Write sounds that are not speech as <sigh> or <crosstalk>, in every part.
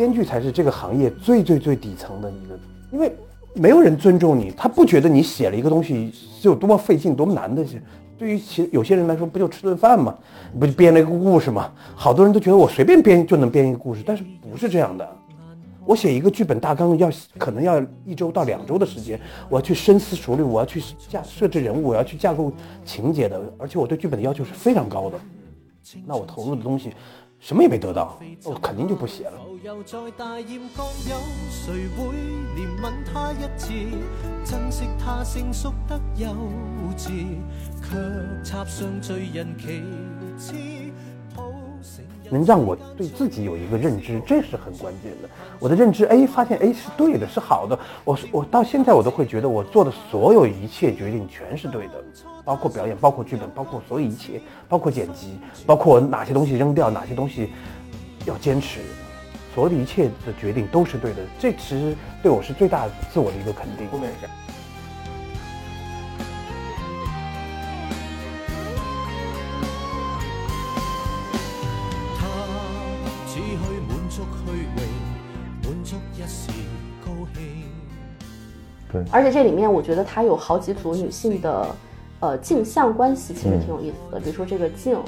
编剧才是这个行业最最最底层的一个，因为没有人尊重你，他不觉得你写了一个东西是有多么费劲、多么难的事。对于其有些人来说，不就吃顿饭吗？不就编了一个故事吗？好多人都觉得我随便编就能编一个故事，但是不是这样的。我写一个剧本大纲要可能要一周到两周的时间，我要去深思熟虑，我要去架设置人物，我要去架构情节的，而且我对剧本的要求是非常高的。那我投入的东西什么也没得到，我肯定就不写了。能让我对自己有一个认知，这是很关键的。我的认知，哎，发现哎是对的，是好的。我我到现在我都会觉得我做的所有一切决定全是对的，包括表演，包括剧本，包括所有一切，包括剪辑，包括哪些东西扔掉，哪些东西要坚持。所有的一切的决定都是对的，这其实对我是最大自我的一个肯定。对，而且这里面我觉得它有好几组女性的，呃，镜像关系，其实挺有意思的。比如说这个镜。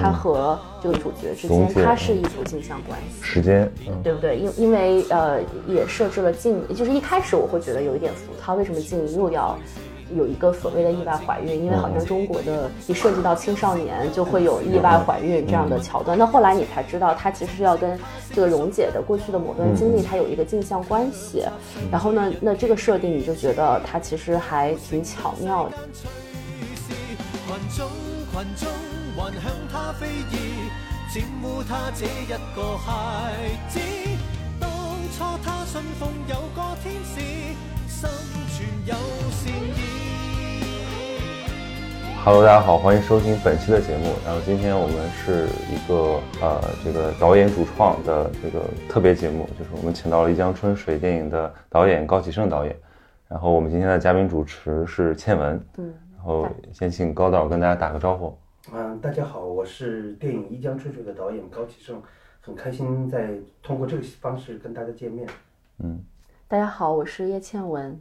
它和这个主角之间，它是一组镜像关系，时间，对不对？因因为呃，也设置了镜，就是一开始我会觉得有一点浮躁，为什么镜又要有一个所谓的意外怀孕？因为好像中国的一涉及到青少年就会有意外怀孕这样的桥段。那后来你才知道，他其实是要跟这个蓉姐的过去的某段经历，他有一个镜像关系。然后呢，那这个设定你就觉得他其实还挺巧妙的。还向他飞移，玷污他这一个孩子。当初他信奉有个天使，心存有善意。Hello，大家好，欢迎收听本期的节目。然后今天我们是一个呃这个导演主创的这个特别节目，就是我们请到了《一江春水》电影的导演高启盛导演。然后我们今天的嘉宾主持是倩文。嗯。然后先请高导跟大家打个招呼。嗯，大家好，我是电影《一江春水》的导演高启盛，很开心在通过这个方式跟大家见面。嗯，大家好，我是叶倩文。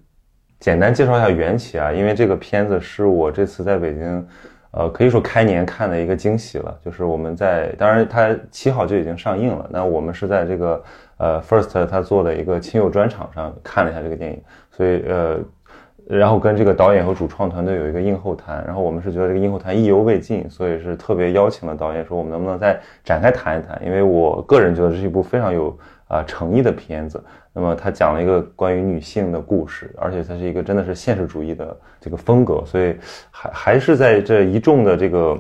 简单介绍一下缘起啊，因为这个片子是我这次在北京，呃，可以说开年看的一个惊喜了。就是我们在，当然它七号就已经上映了，那我们是在这个呃 First 他做的一个亲友专场上看了一下这个电影，所以呃。然后跟这个导演和主创团队有一个映后谈，然后我们是觉得这个映后谈意犹未尽，所以是特别邀请了导演说我们能不能再展开谈一谈？因为我个人觉得这是一部非常有啊诚意的片子。那么他讲了一个关于女性的故事，而且它是一个真的是现实主义的这个风格，所以还还是在这一众的这个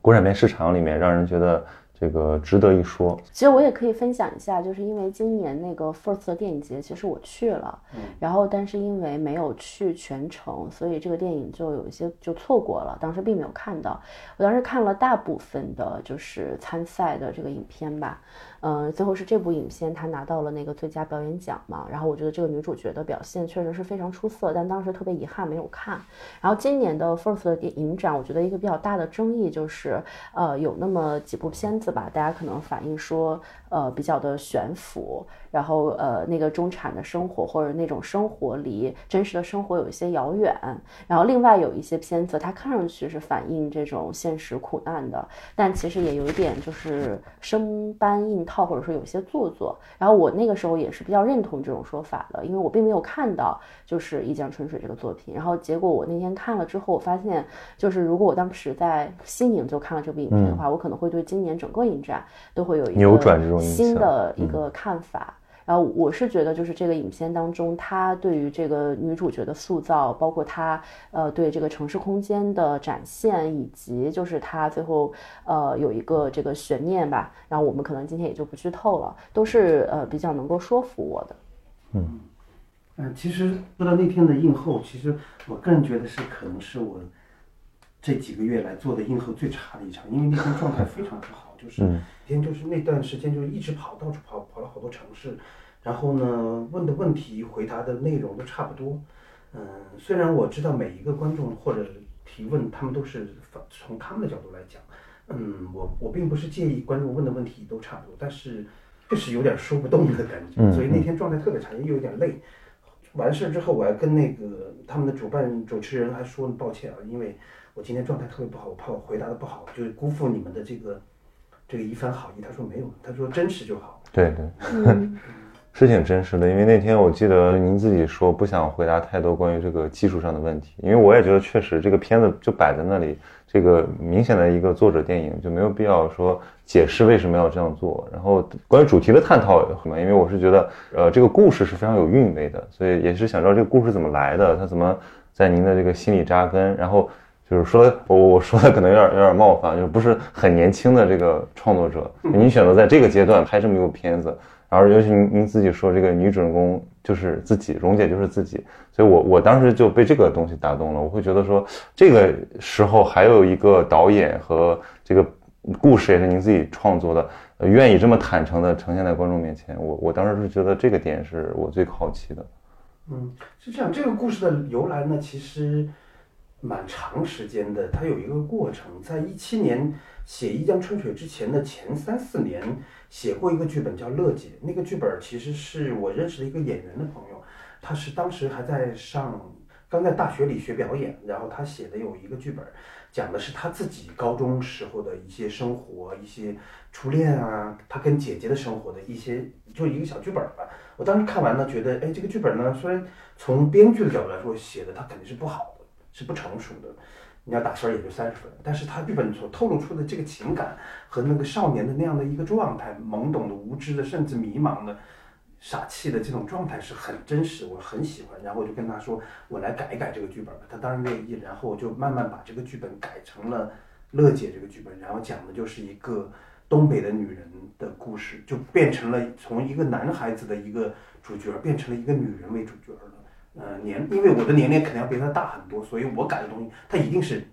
国产片市场里面，让人觉得。这个值得一说。其实我也可以分享一下，就是因为今年那个 First 的电影节，其实我去了，然后但是因为没有去全程，所以这个电影就有一些就错过了，当时并没有看到。我当时看了大部分的，就是参赛的这个影片吧。嗯，最后是这部影片，他拿到了那个最佳表演奖嘛。然后我觉得这个女主角的表现确实是非常出色，但当时特别遗憾没有看。然后今年的 First 的电影展，我觉得一个比较大的争议就是，呃，有那么几部片子吧，大家可能反映说，呃，比较的悬浮。然后，呃，那个中产的生活或者那种生活离真实的生活有一些遥远。然后，另外有一些片子，它看上去是反映这种现实苦难的，但其实也有一点就是生搬硬套，或者说有些做作。然后我那个时候也是比较认同这种说法的，因为我并没有看到就是《一江春水》这个作品。然后结果我那天看了之后，我发现就是如果我当时在西宁就看了这部影片的话，我可能会对今年整个影展都会有一个新的一个看法。然后我是觉得，就是这个影片当中，他对于这个女主角的塑造，包括他呃对这个城市空间的展现，以及就是他最后呃有一个这个悬念吧。然后我们可能今天也就不剧透了，都是呃比较能够说服我的。嗯嗯，其实说到那天的映后，其实我个人觉得是可能是我这几个月来做的映后最差的一场，因为那天状态非常不好。就是天，就是那段时间，就是一直跑，到处跑，跑了好多城市，然后呢，问的问题、回答的内容都差不多。嗯，虽然我知道每一个观众或者提问，他们都是从他们的角度来讲。嗯，我我并不是介意观众问的问题都差不多，但是确实有点说不动的感觉，所以那天状态特别差，又有点累。完事之后，我还跟那个他们的主办主持人还说抱歉啊，因为我今天状态特别不好，我怕我回答的不好，就辜负你们的这个这个一番好意。他说没有，他说真实就好。对对，<laughs> 是挺真实的。因为那天我记得您自己说不想回答太多关于这个技术上的问题，因为我也觉得确实这个片子就摆在那里，这个明显的一个作者电影就没有必要说。解释为什么要这样做，然后关于主题的探讨什么？因为我是觉得，呃，这个故事是非常有韵味的，所以也是想知道这个故事怎么来的，它怎么在您的这个心里扎根。然后就是说，我我说的可能有点有点冒犯，就是不是很年轻的这个创作者，您选择在这个阶段拍这么一部片子，然后尤其您您自己说这个女主人公就是自己，蓉姐就是自己，所以我我当时就被这个东西打动了。我会觉得说，这个时候还有一个导演和这个。故事也是您自己创作的，呃，愿意这么坦诚的呈现在观众面前，我我当时是觉得这个点是我最好奇的。嗯，是这样，这个故事的由来呢，其实蛮长时间的，它有一个过程。在一七年写《一江春水》之前的前三四年，写过一个剧本叫《乐姐》，那个剧本其实是我认识的一个演员的朋友，他是当时还在上，刚在大学里学表演，然后他写的有一个剧本。讲的是他自己高中时候的一些生活，一些初恋啊，他跟姐姐的生活的一些，就一个小剧本吧。我当时看完呢，觉得，哎，这个剧本呢，虽然从编剧的角度来说写的他肯定是不好的，是不成熟的，你要打分也就三十分。但是他剧本所透露出的这个情感和那个少年的那样的一个状态，懵懂的、无知的，甚至迷茫的。傻气的这种状态是很真实，我很喜欢。然后我就跟他说，我来改一改这个剧本吧。他当然愿意。然后我就慢慢把这个剧本改成了乐姐这个剧本，然后讲的就是一个东北的女人的故事，就变成了从一个男孩子的一个主角变成了一个女人为主角。呃，年因为我的年龄肯定要比他大很多，所以我改的东西他一定是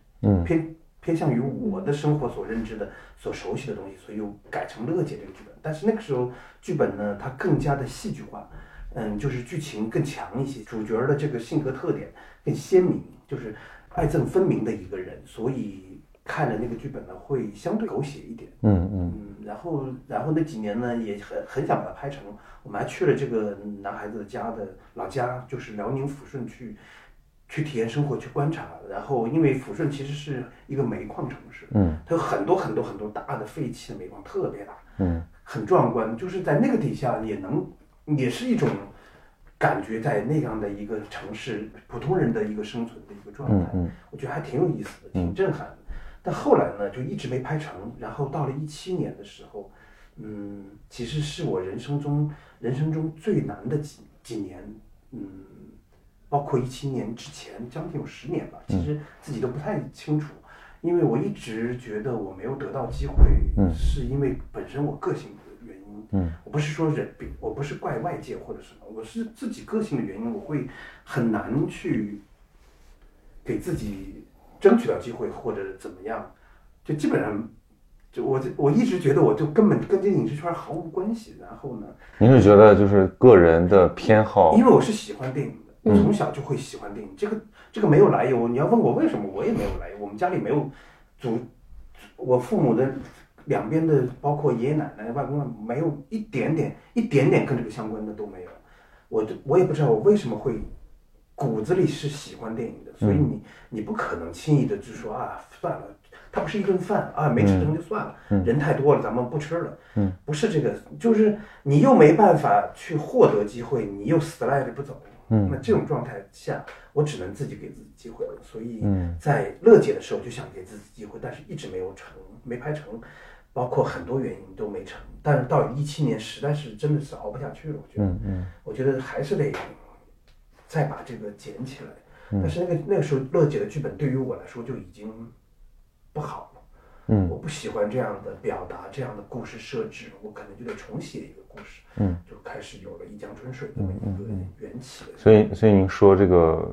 偏偏向于我的生活所认知的、所熟悉的东西，所以又改成乐姐这个剧本。但是那个时候。剧本呢，它更加的戏剧化，嗯，就是剧情更强一些，主角的这个性格特点更鲜明，就是爱憎分明的一个人，所以看着那个剧本呢，会相对狗血一点，嗯嗯，然后然后那几年呢，也很很想把它拍成，我们还去了这个男孩子的家的老家，就是辽宁抚顺去去体验生活，去观察，然后因为抚顺其实是一个煤矿城市，嗯，它有很多很多很多大的废弃的煤矿，特别大，嗯。很壮观，就是在那个底下也能，也是一种感觉，在那样的一个城市，普通人的一个生存的一个状态，我觉得还挺有意思的，挺震撼的。但后来呢，就一直没拍成。然后到了一七年的时候，嗯，其实是我人生中人生中最难的几几年，嗯，包括一七年之前，将近有十年吧，其实自己都不太清楚。因为我一直觉得我没有得到机会，是因为本身我个性的原因。嗯，我不是说人，我不是怪外界或者什么，我是自己个性的原因，我会很难去给自己争取到机会或者怎么样，就基本上，就我我一直觉得我就根本跟这影视圈毫无关系。然后呢，您是觉得就是个人的偏好？因为我是喜欢电影的，从小就会喜欢电影。这个。这个没有来由，你要问我为什么，我也没有来由。我们家里没有，祖，我父母的两边的，包括爷爷奶奶、外公外婆没有一点点、一点点跟这个相关的都没有。我我也不知道我为什么会骨子里是喜欢电影的，所以你你不可能轻易的就说啊算了，它不是一顿饭啊，没吃成就算了，人太多了，咱们不吃了。嗯，不是这个，就是你又没办法去获得机会，你又死赖着不走。嗯，那这种状态下，我只能自己给自己机会了。所以，在乐姐的时候就想给自己机会，但是一直没有成，没拍成，包括很多原因都没成。但是到一七年，实在是真的是熬不下去了。我觉得，嗯嗯，我觉得还是得再把这个捡起来。但是那个那个时候，乐姐的剧本对于我来说就已经不好了。嗯，我不喜欢这样的表达，这样的故事设置，我可能就得重写一个故事。嗯，就开始有了一江春水这么一个缘起。所以，所以您说这个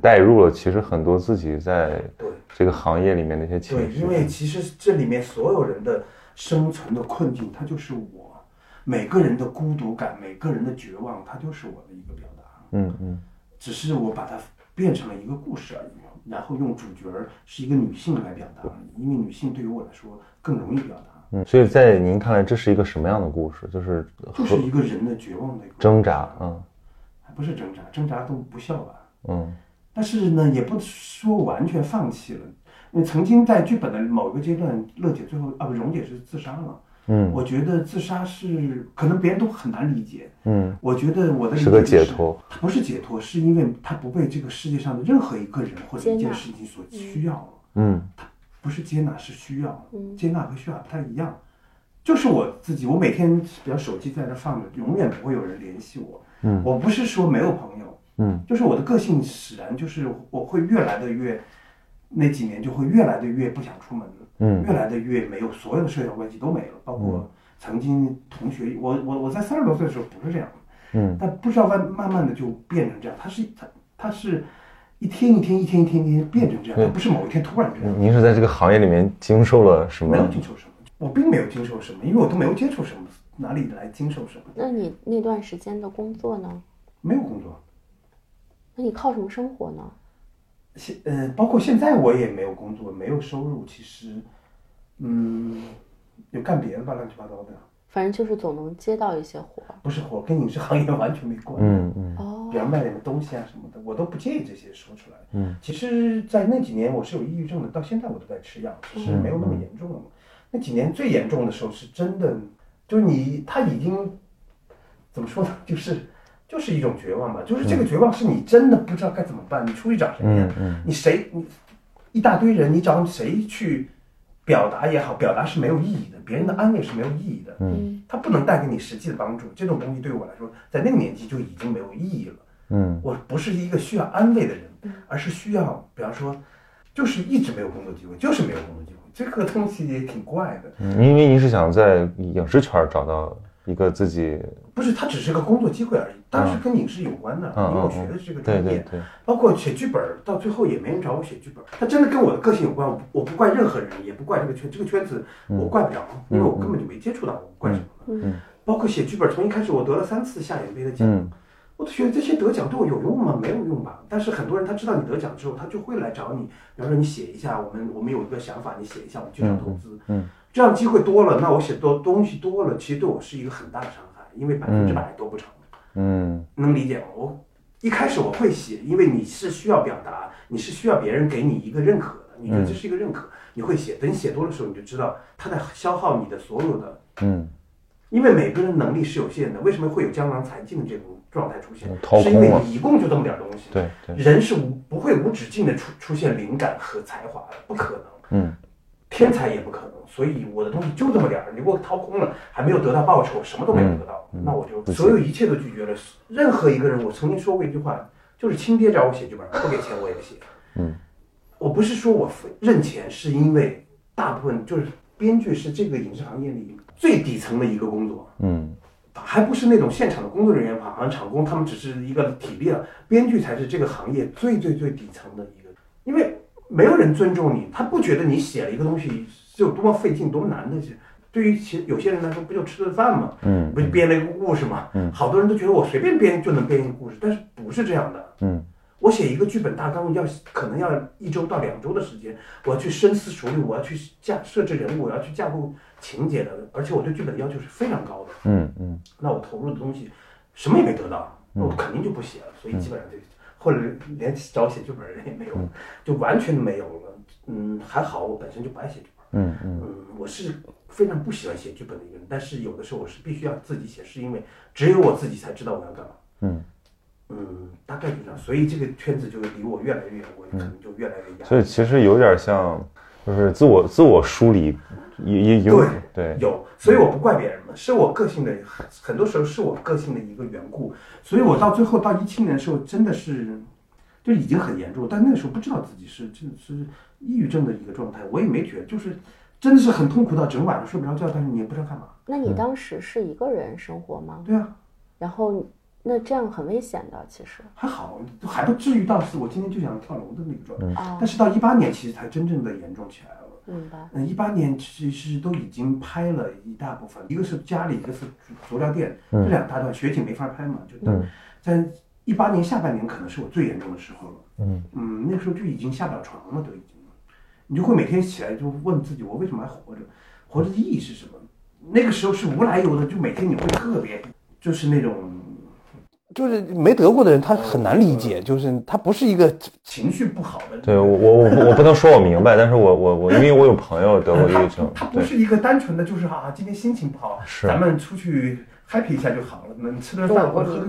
带入了，其实很多自己在对这个行业里面的一些情绪。对，因为其实这里面所有人的生存的困境，它就是我每个人的孤独感，每个人的绝望，它就是我的一个表达。嗯嗯，只是我把它变成了一个故事而已，然后用主角是一个女性来表达，因为女性对于我来说更容易表达。嗯，所以在您看来，这是一个什么样的故事？就是就是一个人的绝望的挣扎，嗯还不是挣扎，挣扎都不笑吧。嗯但是呢，也不说完全放弃了。因为曾经在剧本的某个阶段，乐姐最后啊不，蓉姐是自杀了。嗯我觉得自杀是可能别人都很难理解。嗯，我觉得我的理是个解解脱，它不是解脱，是因为他不被这个世界上的任何一个人或者一件事情所需要了。嗯不是接纳，是需要。嗯接纳和需要不太一样。就是我自己，我每天比如手机在那放着，永远不会有人联系我。嗯我不是说没有朋友，嗯就是我的个性使然，就是我会越来的越，那几年就会越来的越不想出门，嗯越来的越没有所有的社交关系都没了，包括曾经同学，我我我在三十多岁的时候不是这样的，嗯但不知道慢慢慢的就变成这样，他是他他是一天一天一天一天一天变成这样，它不是某一天突然这样。您是在这个行业里面经受了什么没？有经受什么，我并没有经受什么，因为我都没有接触什么，哪里来经受什么？那你那段时间的工作呢？没有工作，那你靠什么生活呢？现呃，包括现在我也没有工作，没有收入，其实，嗯，有干别的吧，乱七八糟的，反正就是总能接到一些活。不是活，跟影视行业完全没关。嗯嗯哦比，方卖点东西啊什么的，我都不介意这些说出来。嗯，其实，在那几年我是有抑郁症的，到现在我都在吃药，只是没有那么严重了。那几年最严重的时候是真的，就是你他已经怎么说呢？就是就是一种绝望吧，就是这个绝望是你真的不知道该怎么办，你出去找谁呀？你谁你一大堆人，你找谁去表达也好，表达是没有意义的，别人的安慰是没有意义的。嗯它不能带给你实际的帮助。这种东西对我来说，在那个年纪就已经没有意义了。嗯我不是一个需要安慰的人，而是需要，比方说，就是一直没有工作机会，就是没有工作机会。这个东西也挺怪的，嗯，因为你是想在影视圈找到一个自己，不是，它只是个工作机会而已。当时跟影视有关的，嗯因为我嗯学的是这个专业对，对，包括写剧本，到最后也没人找我写剧本。它真的跟我的个性有关，我不我不怪任何人，也不怪这个圈，这个圈子我怪不着，因为我根本就没接触到，我怪什么？嗯包括写剧本，从一开始我得了三次夏眼杯的奖，嗯我都觉得这些得奖对我有用吗？没有用吧。但是很多人他知道你得奖之后，他就会来找你，比方说你写一下，我们我们有一个想法，你写一下，我们剧场投资。嗯这样机会多了，那我写多东西多了，其实对我是一个很大的伤害，因为百分之百都不成。嗯能理解吗？我一开始我会写，因为你是需要表达，你是需要别人给你一个认可的，你觉得这是一个认可，你会写。等你写多的时候，你就知道他在消耗你的所有的，嗯因为每个人能力是有限的。为什么会有江郎才尽的这种状态出现嗯？是因为你一共就这么点儿东西。对对，人是无不会无止境的出出现灵感和才华的，不可能。嗯天才也不可能，所以我的东西就这么点儿，你给我掏空了，还没有得到报酬，什么都没有得到，那我就所有一切都拒绝了。任何一个人，我曾经说过一句话，就是亲爹找我写剧本，不给钱我也不写。嗯，我不是说我认钱，是因为大部分就是编剧是这个影视行业里最底层的一个工作，嗯还不是那种现场的工作人员，好像场工他们只是一个体力了，编剧才是这个行业最最最底层的一个，因为没有人尊重你，他不觉得你写了一个东西是有多么费劲、多么难的事。对于其有些人来说，不就吃顿饭吗？嗯不就编了一个故事吗？嗯好多人都觉得我随便编就能编一个故事，但是不是这样的。嗯我写一个剧本大纲要可能要一周到两周的时间，我要去深思熟虑，我要去架设置人物，我要去架构情节的，而且我对剧本的要求是非常高的。嗯嗯那我投入的东西什么也没得到，那我肯定就不写了。所以基本上就，或者连找写剧本的人也没有，就完全没有了。嗯，还好我本身就不爱写剧本。嗯嗯嗯，我是非常不喜欢写剧本的一个人，但是有的时候我是必须要自己写，是因为只有我自己才知道我要干嘛。嗯，嗯，大概就这样。所以这个圈子就离我越来越远，我可能就越来越压。所以其实有点像，就是自我自我梳理，也也有对对有，所以我不怪别人嘛，是我个性的，很多时候是我个性的一个缘故，所以我到最后到一七年的时候，真的是就已经很严重，但那个时候不知道自己是就是抑郁症的一个状态，我也没觉得，就是真的是很痛苦到整晚上睡不着觉，但是你也不知道干嘛。那你当时是一个人生活吗？对啊，然后那这样很危险的，其实还好，还不至于到是我今天就想跳楼的那个状态，啊但，是到一八年其实才真正的严重起来了。明白。嗯，一八年其实都已经拍了一大部分，一个是家里，一个是足足疗店，这两大段雪景没法拍嘛，就嗯在一八年下半年可能是我最严重的时候了。嗯嗯，那时候就已经下不了床了，都已经，你就会每天起来就问自己，我为什么还活着？活着的意义是什么？那个时候是无来由的，就每天你会特别，就是那种，就是没得过的人他很难理解，就是他不是一个情绪不好的。对我我我我不能说我明白，但是我我我因为我有朋友得过抑郁症，他不是一个单纯的就是啊，今天心情不好，是咱们出去 happy 一下就好了，能吃顿饭或者喝个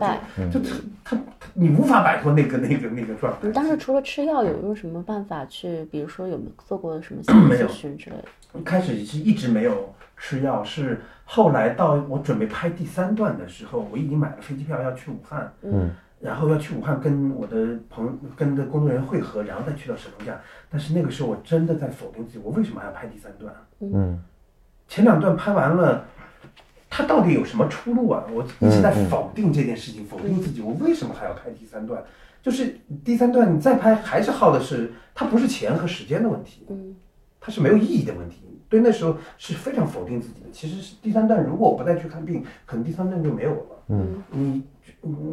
酒，就他他你无法摆脱那个那个那个状态。你当时除了吃药，有用什么办法去，比如说有没有做过什么心理咨询之类的？一开始是一直没有。吃药是后来到我准备拍第三段的时候，我已经买了飞机票要去武汉，嗯，然后要去武汉跟我的朋跟的工作人员会合，然后再去到沈阳家。但是那个时候我真的在否定自己，我为什么还要拍第三段？嗯，前两段拍完了，它到底有什么出路啊？我一直在否定这件事情，否定自己，我为什么还要拍第三段？就是第三段你再拍还是耗的是，它不是钱和时间的问题，嗯，它是没有意义的问题。对，那时候是非常否定自己的。其实是第三段，如果我不再去看病，可能第三段就没有了。嗯，你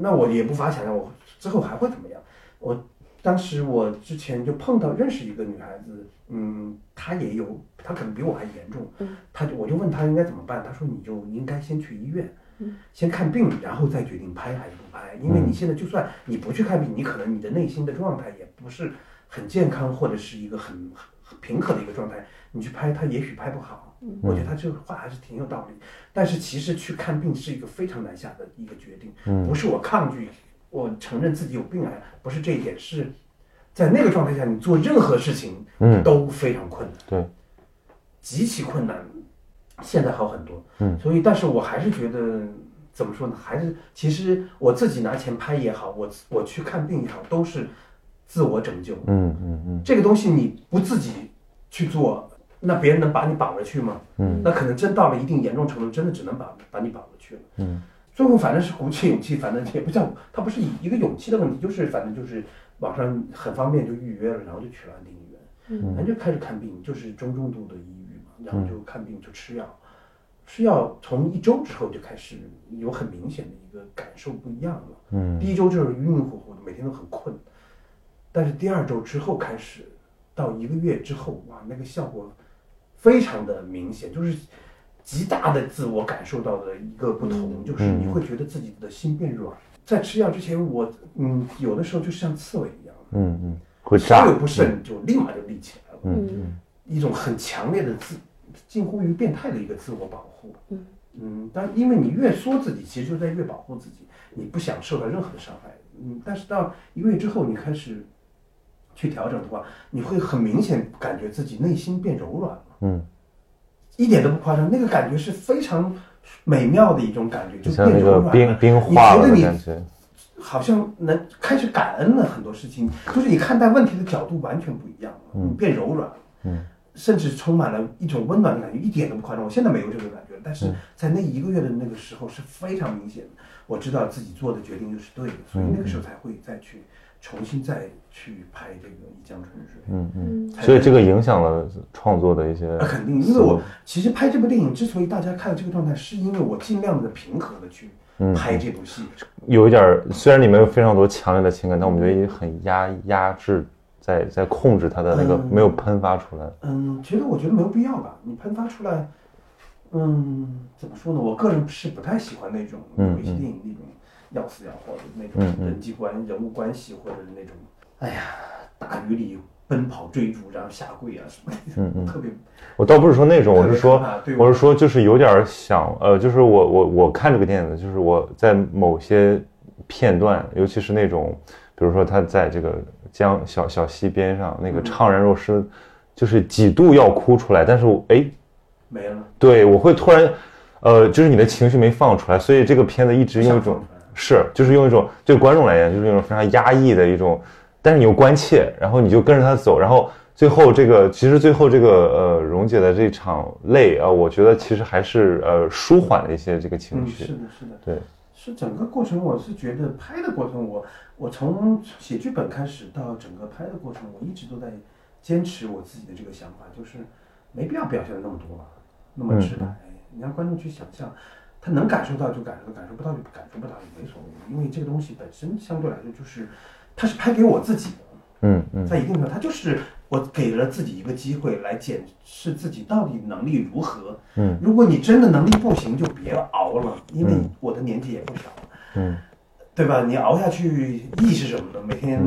那我也无法想象我之后还会怎么样。我当时我之前就碰到认识一个女孩子，嗯，她也有，她可能比我还严重。嗯，她就我就问她应该怎么办，她说你就应该先去医院，嗯，先看病，然后再决定拍还是不拍。因为你现在就算你不去看病，你可能你的内心的状态也不是很健康，或者是一个很很平和的一个状态。你去拍他，也许拍不好。我觉得他这个话还是挺有道理。但是其实去看病是一个非常难下的一个决定，不是我抗拒，我承认自己有病啊，不是这一点，是在那个状态下，你做任何事情，都非常困难，对，极其困难。现在好很多，嗯，所以，但是我还是觉得，怎么说呢？还是其实我自己拿钱拍也好，我我去看病也好，都是自我拯救。嗯嗯嗯，这个东西你不自己去做。那别人能把你绑着去吗？嗯，那可能真到了一定严重程度，真的只能把把你绑着去了。嗯，最后反正是鼓起勇气，反正也不叫他不是一个勇气的问题，就是反正就是网上很方便就预约了，然后就去了安定医院，嗯，然后就开始看病，就是中重度的抑郁嘛，然后就看病就吃药，吃药从一周之后就开始有很明显的一个感受不一样了。嗯，第一周就是晕晕乎乎的，每天都很困，但是第二周之后开始，到一个月之后，哇，那个效果。非常的明显，就是极大的自我感受到的一个不同，就是你会觉得自己的心变软。在吃药之前，我嗯，有的时候就像刺猬一样，嗯嗯，稍有不慎就立马就立起来了，嗯嗯，一种很强烈的自，近乎于变态的一个自我保护，嗯。嗯，但因为你越说自己，其实就在越保护自己，你不想受到任何的伤害，嗯，但是到一个月之后，你开始去调整的话，你会很明显感觉自己内心变柔软了。嗯，一点都不夸张，那个感觉是非常美妙的一种感觉，就像那个冰冰化了的感觉，好像能开始感恩了很多事情，就是你看待问题的角度完全不一样了，你变柔软了，嗯，甚至充满了一种温暖的感觉，一点都不夸张。我现在没有这个感觉，但是在那一个月的那个时候是非常明显的，我知道自己做的决定就是对的，所以那个时候才会再去。重新再去拍这个《一江春水》，嗯嗯，所以这个影响了创作的一些。肯定，因为我其实拍这部电影之所以大家看到这个状态，是因为我尽量的平和的去拍这部戏。有一点，虽然里面有非常多强烈的情感，但我们觉得也很压压制，在在控制它的那个没有喷发出来。嗯，其实我觉得没有必要吧。你喷发出来，嗯，怎么说呢？我个人是不太喜欢那种有一些电影那种。要死要活的那种人际关人物关系，或者是那种，哎呀，大雨里奔跑追逐，然后下跪啊什么的，嗯嗯，<laughs> 特别。我倒不是说那种，我是说，我是说，就是有点想，呃，就是我我我看这个电影的，就是我在某些片段，尤其是那种，比如说他在这个江小小溪边上那个怅然若失，就是几度要哭出来，但是我哎，没了。对，我会突然，呃，就是你的情绪没放出来，所以这个片子一直用一种。是，就是用一种对观众来讲，就是一种非常压抑的一种，但是你又关切，然后你就跟着他走，然后最后这个，其实最后这个呃，蓉姐的这场泪啊，我觉得其实还是呃舒缓了一些这个情绪。是的，是的，对，是整个过程，我是觉得拍的过程，我我从写剧本开始到整个拍的过程，我一直都在坚持我自己的这个想法，就是没必要表现的那么多，那么直白，你让观众去想象。他能感受到就感受，感受不到就感受不到也没所谓，因为这个东西本身相对来说就是，它是拍给我自己的，嗯嗯在一定程度，他就是我给了自己一个机会来检视自己到底能力如何。嗯如果你真的能力不行，就别熬了，因为嗯我的年纪也不小，嗯。对吧？你熬下去意义是什么呢？每天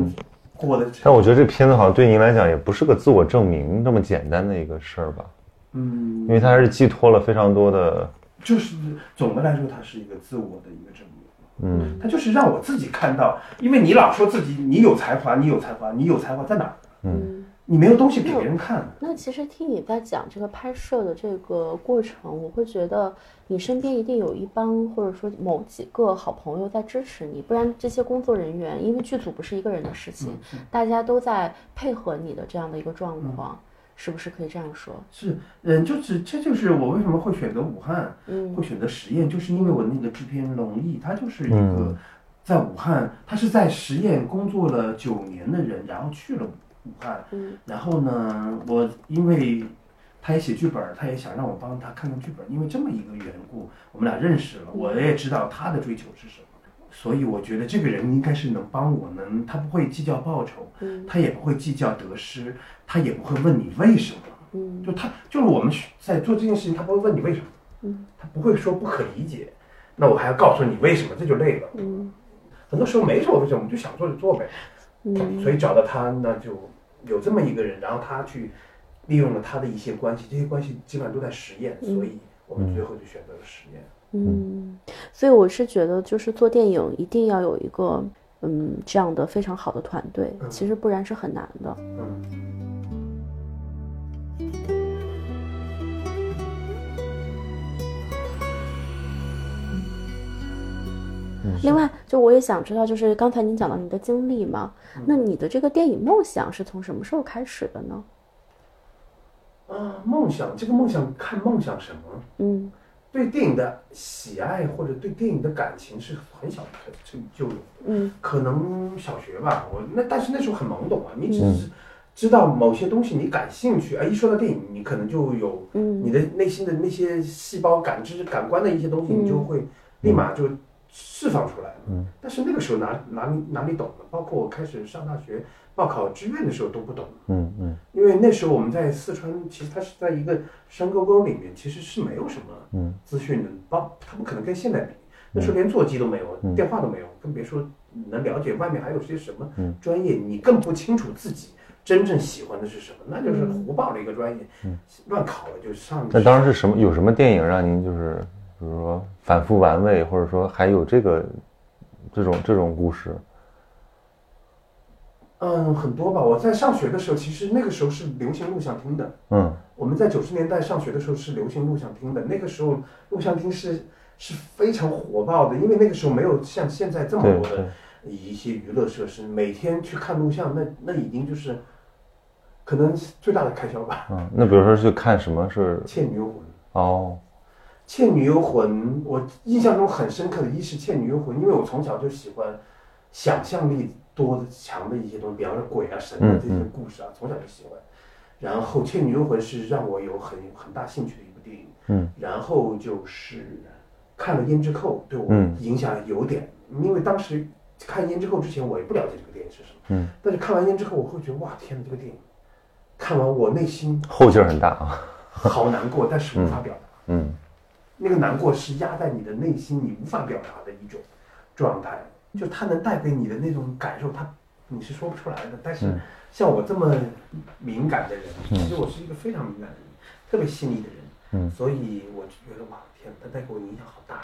过的，但我觉得这片子好像对您来讲也不是个自我证明那么简单的一个事儿吧，嗯因，为它还是寄托了非常多的，就是总的来说，它是一个自我的一个证明。嗯它就是让我自己看到，因为你老说自己你有才华，你有才华，你有才华在哪儿？嗯。你没有东西给别人看。那其实听你在讲这个拍摄的这个过程，我会觉得你身边一定有一帮或者说某几个好朋友在支持你，不然这些工作人员，因为剧组不是一个人的事情，大家都在配合你的这样的一个状况，是不是可以这样说？是，嗯，就是这就是我为什么会选择武汉，嗯。会选择实验，就是因为我那个制片龙毅，他就是一个嗯。在武汉，他是在实验工作了九年的人，然后去了武汉，嗯。然后呢，我因为他也写剧本，他也想让我帮他看看剧本，因为这么一个缘故，我们俩认识了，我也知道他的追求是什么，所以我觉得这个人应该是能帮我，们他不会计较报酬，嗯他也不会计较得失，他也不会问你为什么。嗯就他就是我们在做这件事情，他不会问你为什么，嗯他不会说不可理解，那我还要告诉你为什么，这就累了。嗯很多时候没什么为什么，我们就想做就做呗。嗯所以找到他，那就有这么一个人，然后他去利用了他的一些关系，这些关系基本上都在实验，嗯所以我们最后就选择了实验。嗯，所以我是觉得，就是做电影一定要有一个嗯这样的非常好的团队，嗯。其实不然是很难的。嗯，另外，就我也想知道，就是刚才您讲到你的经历嘛，那你的这个电影梦想是从什么时候开始的呢？啊，梦想，这个梦想看梦想什么？嗯对电影的喜爱或者对电影的感情是很小很就就有。嗯。可能小学吧，我那但是那时候很懵懂啊，你只是知道某些东西你感兴趣，哎，一说到电影，你可能就有嗯。你的内心的那些细胞感知、感官的一些东西，嗯你就会立马就释放出来但是那个时候哪哪里哪里懂呢？包括我开始上大学报考志愿的时候都不懂，嗯嗯因为那时候我们在四川，其实它是在一个山沟沟里面，其实是没有什么嗯资讯的，包它不可能跟现在比。那时候连座机都没有，嗯电话都没有，更别说能了解外面还有些什么嗯专业，你更不清楚自己真正喜欢的是什么，那就是嗯胡报了一个专业，乱考了就上。那当时是什么？有什么电影让您就是，比如说反复玩味，或者说还有这个这种这种故事？嗯，很多吧。我在上学的时候，其实那个时候是流行录像厅的。嗯我们在九十年代上学的时候是流行录像厅的，那个时候录像厅是是非常火爆的，因为那个时候没有像现在这么多的，一些娱乐设施，每天去看录像，那那已经就是可能最大的开销吧。嗯，那比如说去看什么是《倩女幽魂》，《哦，倩女幽魂》，我印象中很深刻的一是《倩女幽魂》，因为我从小就喜欢想象力多的强的一些东西，比方说鬼啊、神啊这些故事啊，从小就喜欢。然后《倩女幽魂》是让我有很很大兴趣的一部电影。嗯然后就是看了《胭脂扣》，对我嗯影响有点，因为当时看《胭脂扣》之前，我也不了解这个电影是什么。嗯，但是看完《胭脂扣》，我会觉得哇，天哪，这个电影看完我内心后劲儿很大啊。好难过，但是无法表达。<laughs> 嗯那个难过是压在你的内心，你无法表达的一种状态，就它能带给你的那种感受，它你是说不出来的。但是嗯像我这么敏感的人，嗯其实我是一个非常敏感的人，特别细腻的人，嗯所以我就觉得哇，天，它带给我影响好大。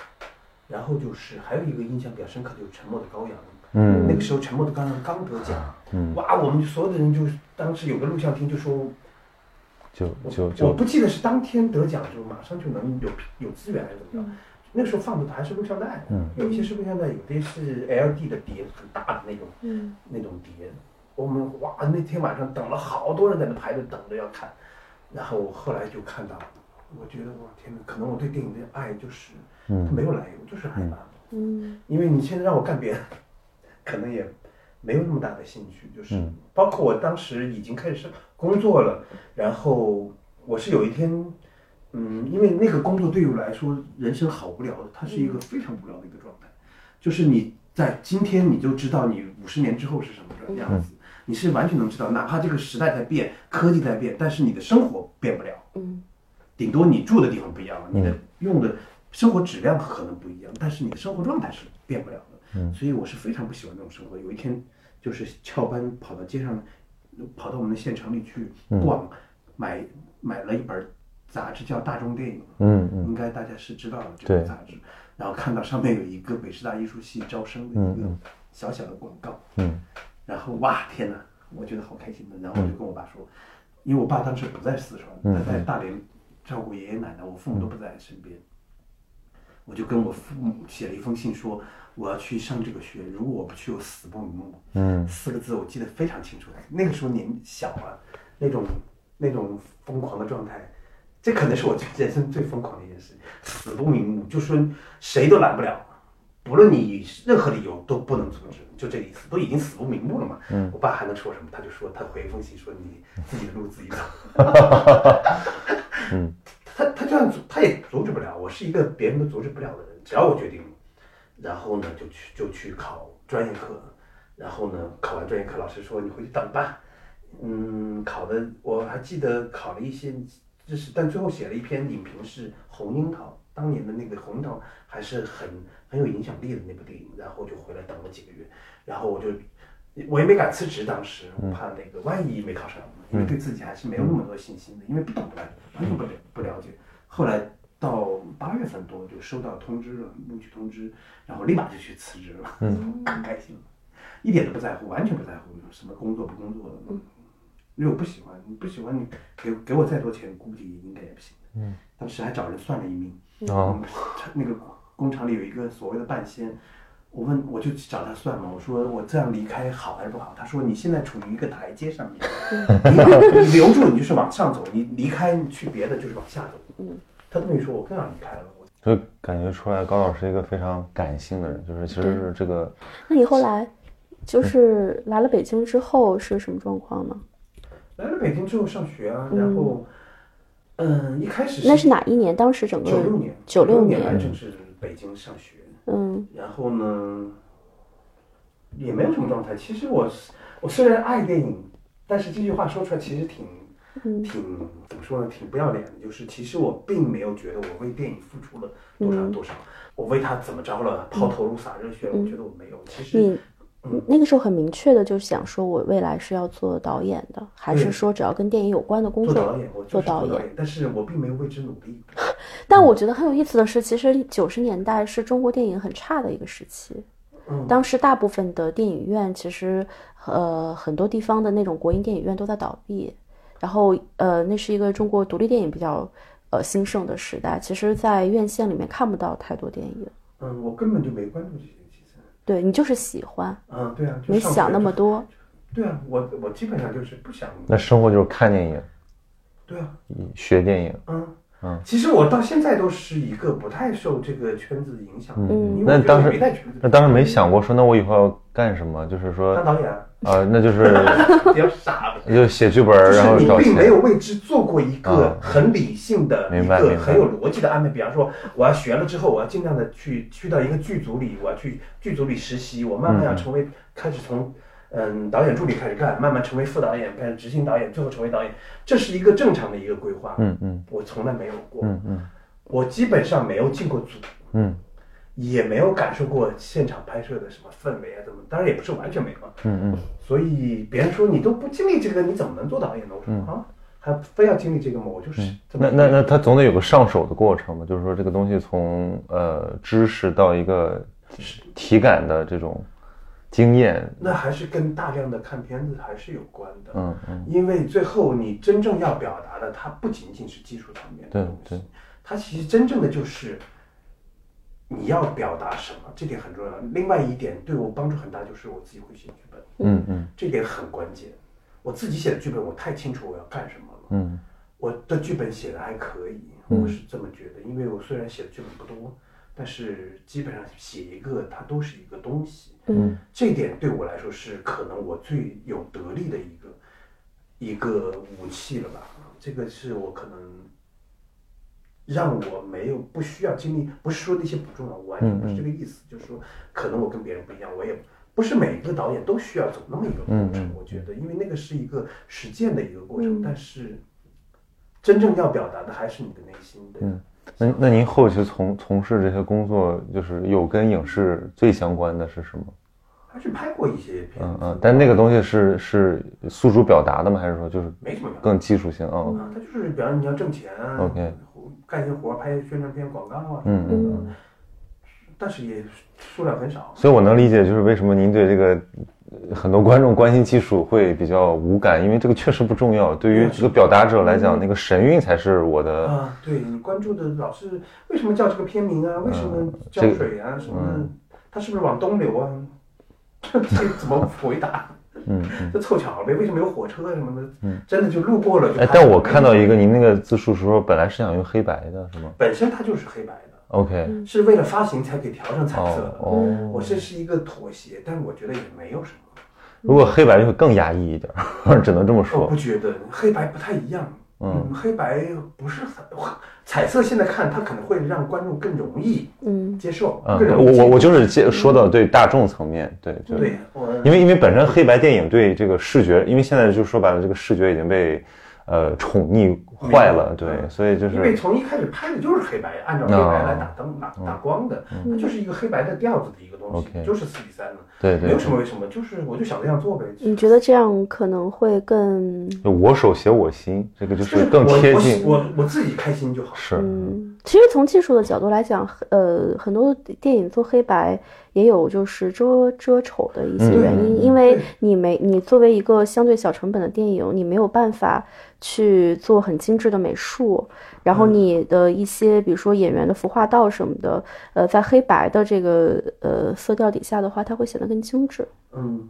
然后就是还有一个印象比较深刻的就是《沉默的羔羊》，那嗯个时候《沉默的羔羊》刚得奖，嗯，哇，我们所有的人就当时有个录像厅就说就就我不记得是当天得奖就马上就能有有资源还是怎么着。那个时候放的还是录像带，嗯有一些是录像带，有的是 LD 的碟，很大的那种嗯那种碟。我们哇，那天晚上等了好多人在那排队等着要看，然后我后来就看到，我觉得我天哪，可能我对电影的爱就是它嗯没有来由，就是害怕。嗯因为你现在让我干别的，可能也没有那么大的兴趣。就是嗯包括我当时已经开始工作了，然后我是有一天，嗯，因为那个工作对于我来说，人生好无聊的，它是一个非常无聊的一个状态，就是你在今天你就知道你五十年之后是什么样子，你是完全能知道，哪怕这个时代在变，科技在变，但是你的生活变不了。嗯，顶多你住的地方不一样，你的用的生活质量可能不一样，但是你的生活状态是变不了的。嗯，所以我是非常不喜欢这种生活。有一天，就是翘班跑到街上，跑到我们的县城里去逛，买买了一本杂志叫《大众电影》，嗯嗯应该大家是知道的这个杂志。然后看到上面有一个北师大艺术系招生的一个小小的广告，嗯然后哇天哪，我觉得好开心的。然后我就跟我爸说，因为我爸当时不在四川，他在大连照顾爷爷奶奶，我父母都不在身边。我就跟我父母写了一封信说，我要去上这个学，如果我不去，我死不瞑目。嗯四个字我记得非常清楚。那个时候年小啊，那种那种疯狂的状态，这可能是我人生最疯狂的一件事，死不瞑目，就说谁都拦不了，不论你以任何理由都不能阻止，就这个意思，都已经死不瞑目了嘛。嗯，我爸还能说什么？他就说他回一封信说你自己的路自己走。嗯，<laughs> 他他这样阻他也阻止不了，我是一个别人都阻止不了的人，只要我决定了，然后呢就去就去考专业课，然后呢考完专业课，老师说你回去等吧，嗯，考的我还记得考了一些知识，但最后写了一篇影评是《红樱桃》，当年的那个《红樱桃》还是很很有影响力的那部电影，然后就回来等了几个月，然后我就我也没敢辞职，当时我怕那个万一没考上，因为对自己还是没有那么多信心的，因为不懂不，完全不了不了解。后来到八月份多就收到通知了，录取通知，然后立马就去辞职了，嗯，很开心，一点都不在乎，完全不在乎什么工作不工作的，因为我不喜欢，你不喜欢你给给我再多钱，估计应该也不行。嗯，当时还找人算了一命，哦嗯，那个工厂里有一个所谓的半仙，我问我就找他算嘛，我说我这样离开好还是不好？他说你现在处于一个台阶上面，你你留住你就是往上走，你离开你去别的就是往下走。嗯，他这么一说，我更要离开了。我就感觉出来高老师一个非常感性的人，就是其实是这个那你后来就是来了北京之后是什么状况呢？来了北京之后上学啊，然后嗯，一开始那是哪一年？当时整个九六年，九六年年来正式北京上学。嗯然后呢，也没有什么状态。其实我是我虽然爱电影，但是这句话说出来其实挺嗯挺怎么说呢，挺不要脸的。就是其实我并没有觉得我为电影付出了多嗯少多少，我为他怎么着了，抛头颅洒热血，我觉得我没有。其实那个时候很明确的就想说，我未来是要做导演的，还是说只要跟电影有关的工作做导演，我做导演？但是我并没有为之努力。<laughs> 但我觉得很有意思的是，其实九十年代是中国电影很差的一个时期。嗯当时大部分的电影院，其实呃很多地方的那种国营电影院都在倒闭，然后呃那是一个中国独立电影比较呃兴盛的时代。其实，在院线里面看不到太多电影，嗯，我根本就没关注。对你就是喜欢，嗯，对啊，就没想。那么多。对啊，我我基本上就是不想。那生活就是看电影、对啊，学电影。嗯嗯，其实我到现在都是一个不太受这个圈子影响的，嗯那当时没在圈子那当时没想过说，那我以后要干什么？就是说当，导演啊，呃，那就是 <laughs> 比较傻的。就写剧本，然后你并没有。为之做过一个啊很理性的、一个很有逻辑的安排。比方说，我要学了之后，我要尽量的去去到一个剧组里，我要去剧组里实习，我慢慢要成为开始从嗯导演助理开始干，慢慢成为副导演，开始执行导演，最后成为导演，这是一个正常的一个规划。嗯嗯我从来没有过，嗯嗯我基本上没有进过组。嗯也没有感受过现场拍摄的什么氛围啊，怎么？当然也不是完全没有啊。嗯嗯所以别人说你都不经历这个，你怎么能做导演呢？我说、啊，还非要经历这个吗？我就是那那那他总得有个上手的过程嘛，就是说这个东西从呃知识到一个体感的这种经验，那还是跟大量的看片子还是有关的。嗯嗯因为最后你真正要表达的，它不仅仅是技术层面的东对西，它其实真正的就是你要表达什么，这点很重要。另外一点对我帮助很大，就是我自己会写剧本，嗯嗯这点很关键。我自己写的剧本，我太清楚我要干什么了。嗯我的剧本写的还可以，我是这么觉得。因为我虽然写的剧本不多，但是基本上写一个，它都是一个东西。嗯这点对我来说是可能我最有得力的一个一个武器了吧？这个是我可能让我没有不需要经历，不是说那些不重要，我完全不是这个意思，就是说可能我跟别人不一样，我也不是每一个导演都需要走那么一个过程。我觉得，因为那个是一个实践的一个过程，嗯但是真正要表达的还是你的内心的。嗯那那您后期从从事这些工作，就是有跟影视最相关的是什么？还是拍过一些片子，嗯嗯，但那个东西是是诉诸表达的吗？还是说就是没什么更技术性？嗯啊，它就是比方你要挣钱啊 OK 干一些活儿，拍宣传片、广告啊，嗯嗯。嗯但是也数量很少。所以我能理解，就是为什么您对这个呃很多观众关心技术会比较无感，因为这个确实不重要。对于这个表达者来讲，那个神韵才是我的。啊，对你关注的老是为什么叫这个片名啊？为什么浇水啊？什么？它是不是往东流啊？<laughs> 这怎么回答？嗯就。凑巧了呗？为什么有火车什么的？嗯，真的就路过了就。哎，但我看到一个您那个自述说，本来是想用黑白的，是吗本身它就是黑白的，？OK，是为了发行才给调成彩色的。哦哦，我这是一个妥协，但我觉得也没有什么。如果黑白就会更压抑一点，<laughs> 只能这么说我不。觉得黑白不太一样。嗯。嗯，黑白不是彩 <laughs> 彩色，现在看它可能会让观众更容易嗯。接受，嗯，我我我就是接说到对大众层面，对，就对，因为因为本身黑白电影对这个视觉，因为现在就说白了，这个视觉已经被呃宠溺坏了，对，嗯所以就是因为从一开始拍的就是黑白，按照黑白来打灯、打打光的，嗯。它就是一个黑白的调子的一个东西就是四比三的，对对没有，什么为什么，就是我就想这样做呗。你觉得这样可能会更我手写我心，这个就就是更贴我近，我我我自己开心就好。是，嗯，其实从技术的角度来讲，呃，很多电影做黑白也有就是遮遮丑的一些原因，嗯因为你没你作为一个相对小成本的电影，你没有办法去做很精致的美术，然后嗯你的一些比如说演员的服化道什么的，呃，在黑白的这个呃色调底下的话，它会显得更精致。嗯，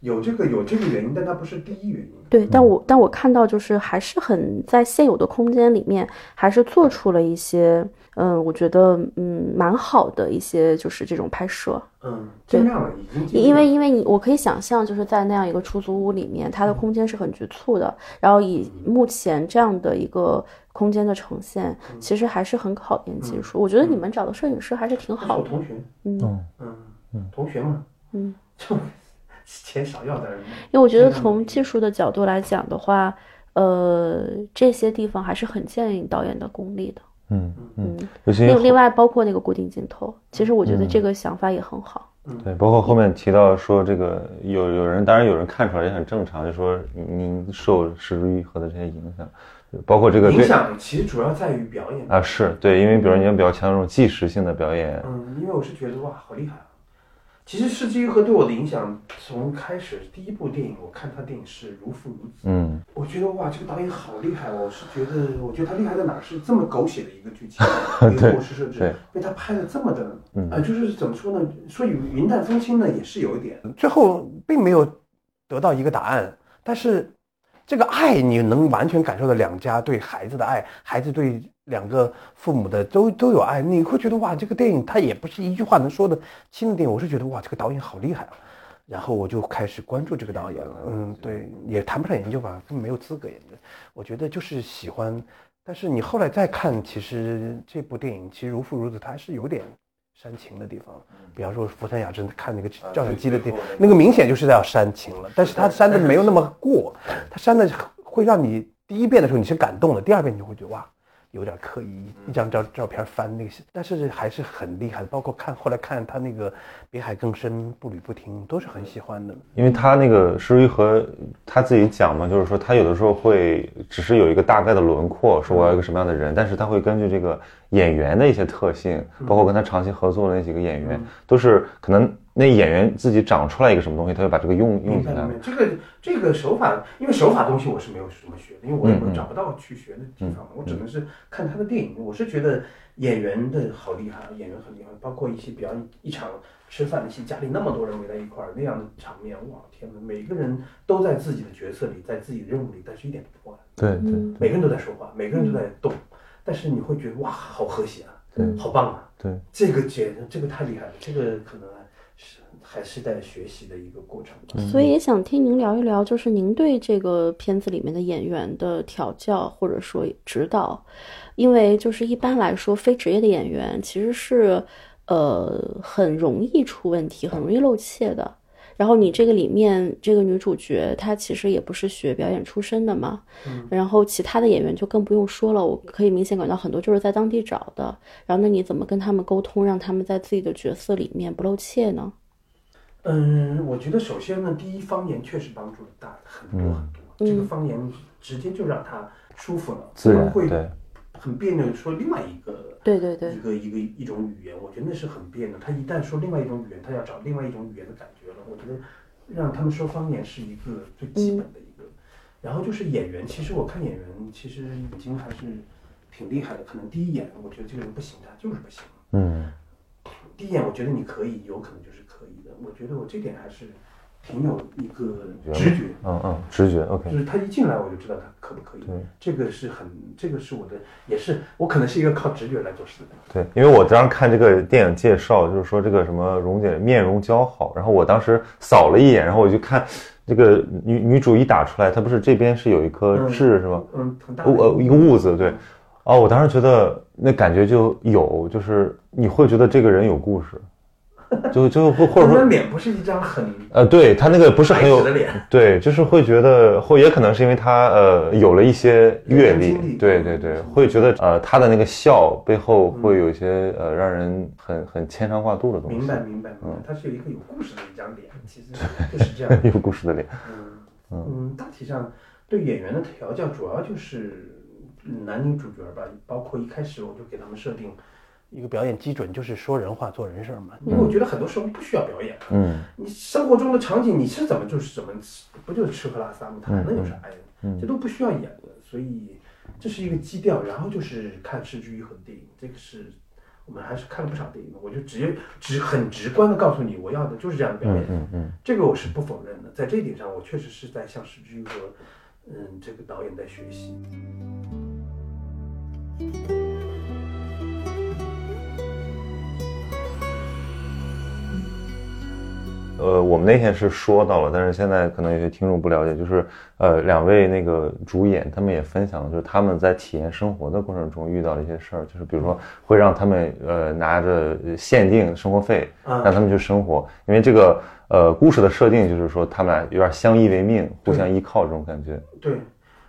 有这个有这个原因，但它不是第一原因。对，但我但我看到就是还是很在现有的空间里面，还是做出了一些，嗯，我觉得嗯蛮好的一些就是这种拍摄，嗯，尽量了，已经尽量因为因为你我可以想象就是在那样一个出租屋里面，它的空间是很局促的，然后以目前这样的一个空间的呈现，其实还是很考验技术。我觉得你们找的摄影师还是挺好的，我同学，嗯，嗯嗯，同学嘛，嗯，<laughs> 就钱少要点儿。因为我觉得从技术的角度来讲的话，呃，这些地方还是很建议导演的功力的。嗯嗯，嗯，尤其另另外包括那个固定镜头，其实我觉得嗯这个想法也很好。对，包括后面提到说这个有有人，当然有人看出来也很正常，就说您受十之愈合的这些影响，包括这个影响其实主要在于表演。啊是对，因为比如你要比较强调这种即时性的表演，嗯，因为我是觉得哇，好厉害啊！其实《世之愈合》对我的影响，从开始第一部电影，我看他电影是《如父如子》，嗯我觉得哇，这个导演好厉害哦！我是觉得，我觉得他厉害在哪儿？是这么狗血的一个剧情，<laughs> 一个故事设置，被他拍的这么的，嗯呃，就是怎么说呢？说云云淡风轻呢，也是有一点。嗯最后并没有得到一个答案，但是这个爱你能完全感受到两家对孩子的爱，孩子对两个父母的都都有爱，你会觉得哇，这个电影它也不是一句话能说的清的电影。我是觉得哇，这个导演好厉害啊！然后我就开始关注这个导演了，嗯，对，也谈不上研究吧，根本没有资格研究。我觉得就是喜欢，但是你后来再看，其实这部电影其实如父如子，它还是有点煽情的地方。比方说福山雅治看那个照相机的地方，那个明显就是要煽情了，但是他煽的没有那么过，他煽的会让你第一遍的时候你是感动的，第二遍你就会觉得哇。有点刻意，一张照照片翻那个，但是还是很厉害的。包括看后来看他那个《比海更深》《步履不停》，都是很喜欢的。因为他那个石之愈合他自己讲嘛，就是说他有的时候会只是有一个大概的轮廓，说我要一个什么样的人，但是他会根据这个演员的一些特性，包括跟他长期合作的那几个演员，都是可能那演员自己长出来一个什么东西，他就把这个用用进来明白明。白，这个这个手法，因为手法东西我是没有什么学的，因为我也嗯嗯。找不到去学的地方，我只能是看他的电影。我是觉得演员的好厉害，演员很厉害，包括一些比方一场吃饭的戏，家里那么多人围在一块儿那样的场面，哇天哪，每个人都在自己的角色里，在自己的任务里，但是一点不破案，对每个人都在说话，每个人都在动，但是你会觉得哇，好和谐啊，对。好棒啊，对，这个简这个太厉害了，这个可能是还是在学习的一个过程吧。所以也想听您聊一聊，就是您对这个片子里面的演员的调教或者说指导，因为就是一般来说，非职业的演员其实是呃很容易出问题，很容易露怯的。然后你这个里面这个女主角她其实也不是学表演出身的嘛，然后其他的演员就更不用说了，我可以明显感到很多就是在当地找的。然后那你怎么跟他们沟通，让他们在自己的角色里面不露怯呢？嗯，我觉得首先呢，第一方言确实帮助了大很多很多。这个方言直接就让他舒服了，自然会很别扭说另外一个对对对一个一个一种语言，我觉得那是很别扭。他一旦说另外一种语言，他要找另外一种语言的感觉了。我觉得让他们说方言是一个最基本的一个。然后就是演员，其实我看演员其实已经还是挺厉害的。可能第一眼我觉得这个人不行，他就是不行。嗯第一眼我觉得你可以，有可能就是可以的。我觉得我这点还是挺有一个直觉。嗯嗯，直觉 OK 就。是他一进来我就知道他可不可以对，这个是很，这个是我的，也是我可能是一个靠直觉来做事的。对，因为我当时看这个电影介绍，就是说这个什么蓉姐面容姣好，然后我当时扫了一眼，然后我就看这个女女主一打出来，她不是这边是有一颗嗯痣是吗？嗯，很大的呃一个痦子，对。哦，我当时觉得那感觉就有，就是你会觉得这个人有故事，<laughs> 就就会或者说脸不是一张很呃，对他那个不是很有的脸，对，就是会觉得，或也可能是因为他呃有了一些阅历对对对，会觉得呃他的那个笑背后会有一些呃让人很很牵肠挂肚的东西，明白明白明白，他是有一个有故事的一张脸，其实就是这样。<laughs> 有故事的脸，嗯嗯，大体上对演员的调教主要就是男女主角吧，包括一开始我就给他们设定一个表演基准，就是说人话做人事嘛。因为我觉得很多时候不需要表演，嗯你生活中的场景你是怎么就是怎么不就是吃喝拉撒吗？他还能有啥呀？这都不需要演的，所以这是一个基调。然后就是看视之愈合的电影，这个是我们还是看了不少电影的。我就直接直很直观的告诉你，我要的就是这样的表演。嗯嗯这个我是不否认的，在这一点上，我确实是在向石之愈和嗯这个导演在学习。呃，我们那天是说到了，但是现在可能有些听众不了解，就是呃，两位那个主演他们也分享了，就是他们在体验生活的过程中遇到了一些事儿，就是比如说会让他们呃拿着限定生活费，啊让他们去生活，因为这个呃故事的设定就是说他们俩有点相依为命，互相依靠这种感觉。对，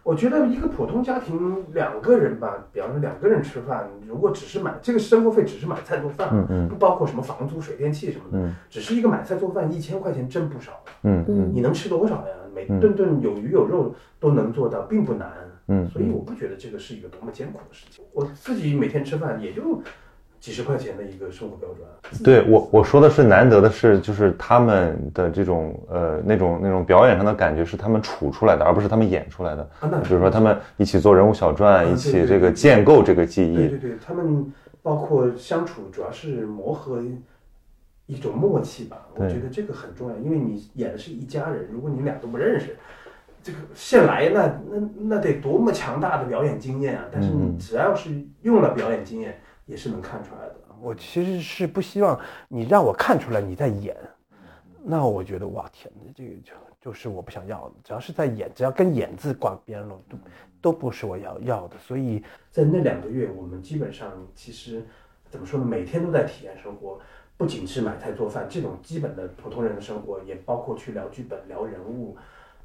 我觉得一个普通家庭两个人吧，比方说两个人吃饭，如果只是买这个生活费，只是买菜做饭，嗯嗯不包括什么房租、水电气什么的，嗯只是一个买菜做饭，一千块钱真不少。嗯嗯你能吃多少呀？每顿顿有鱼有肉都能做到，并不难。嗯所以我不觉得这个是一个多么艰苦的事情。我自己每天吃饭也就几十块钱的一个生活标准。对我我说的是难得的是，就是他们的这种呃那种那种表演上的感觉是他们处出来的，而不是他们演出来的。啊，那比如说他们一起做人物小传，嗯一起这个建构这个记忆。对对对，他们包括相处，主要是磨合一种默契吧。我觉得这个很重要，因为你演的是一家人，如果你俩都不认识，这个现来那那那得多么强大的表演经验啊！但是你嗯只要是用了表演经验，也是能看出来的。我其实是不希望你让我看出来你在演，那我觉得哇天哪，这个就就是我不想要的。只要是在演，只要跟演字挂边了，都都不是我要要的。所以在那两个月，我们基本上其实怎么说呢，每天都在体验生活，不仅是买菜做饭这种基本的普通人的生活，也包括去聊剧本、聊人物，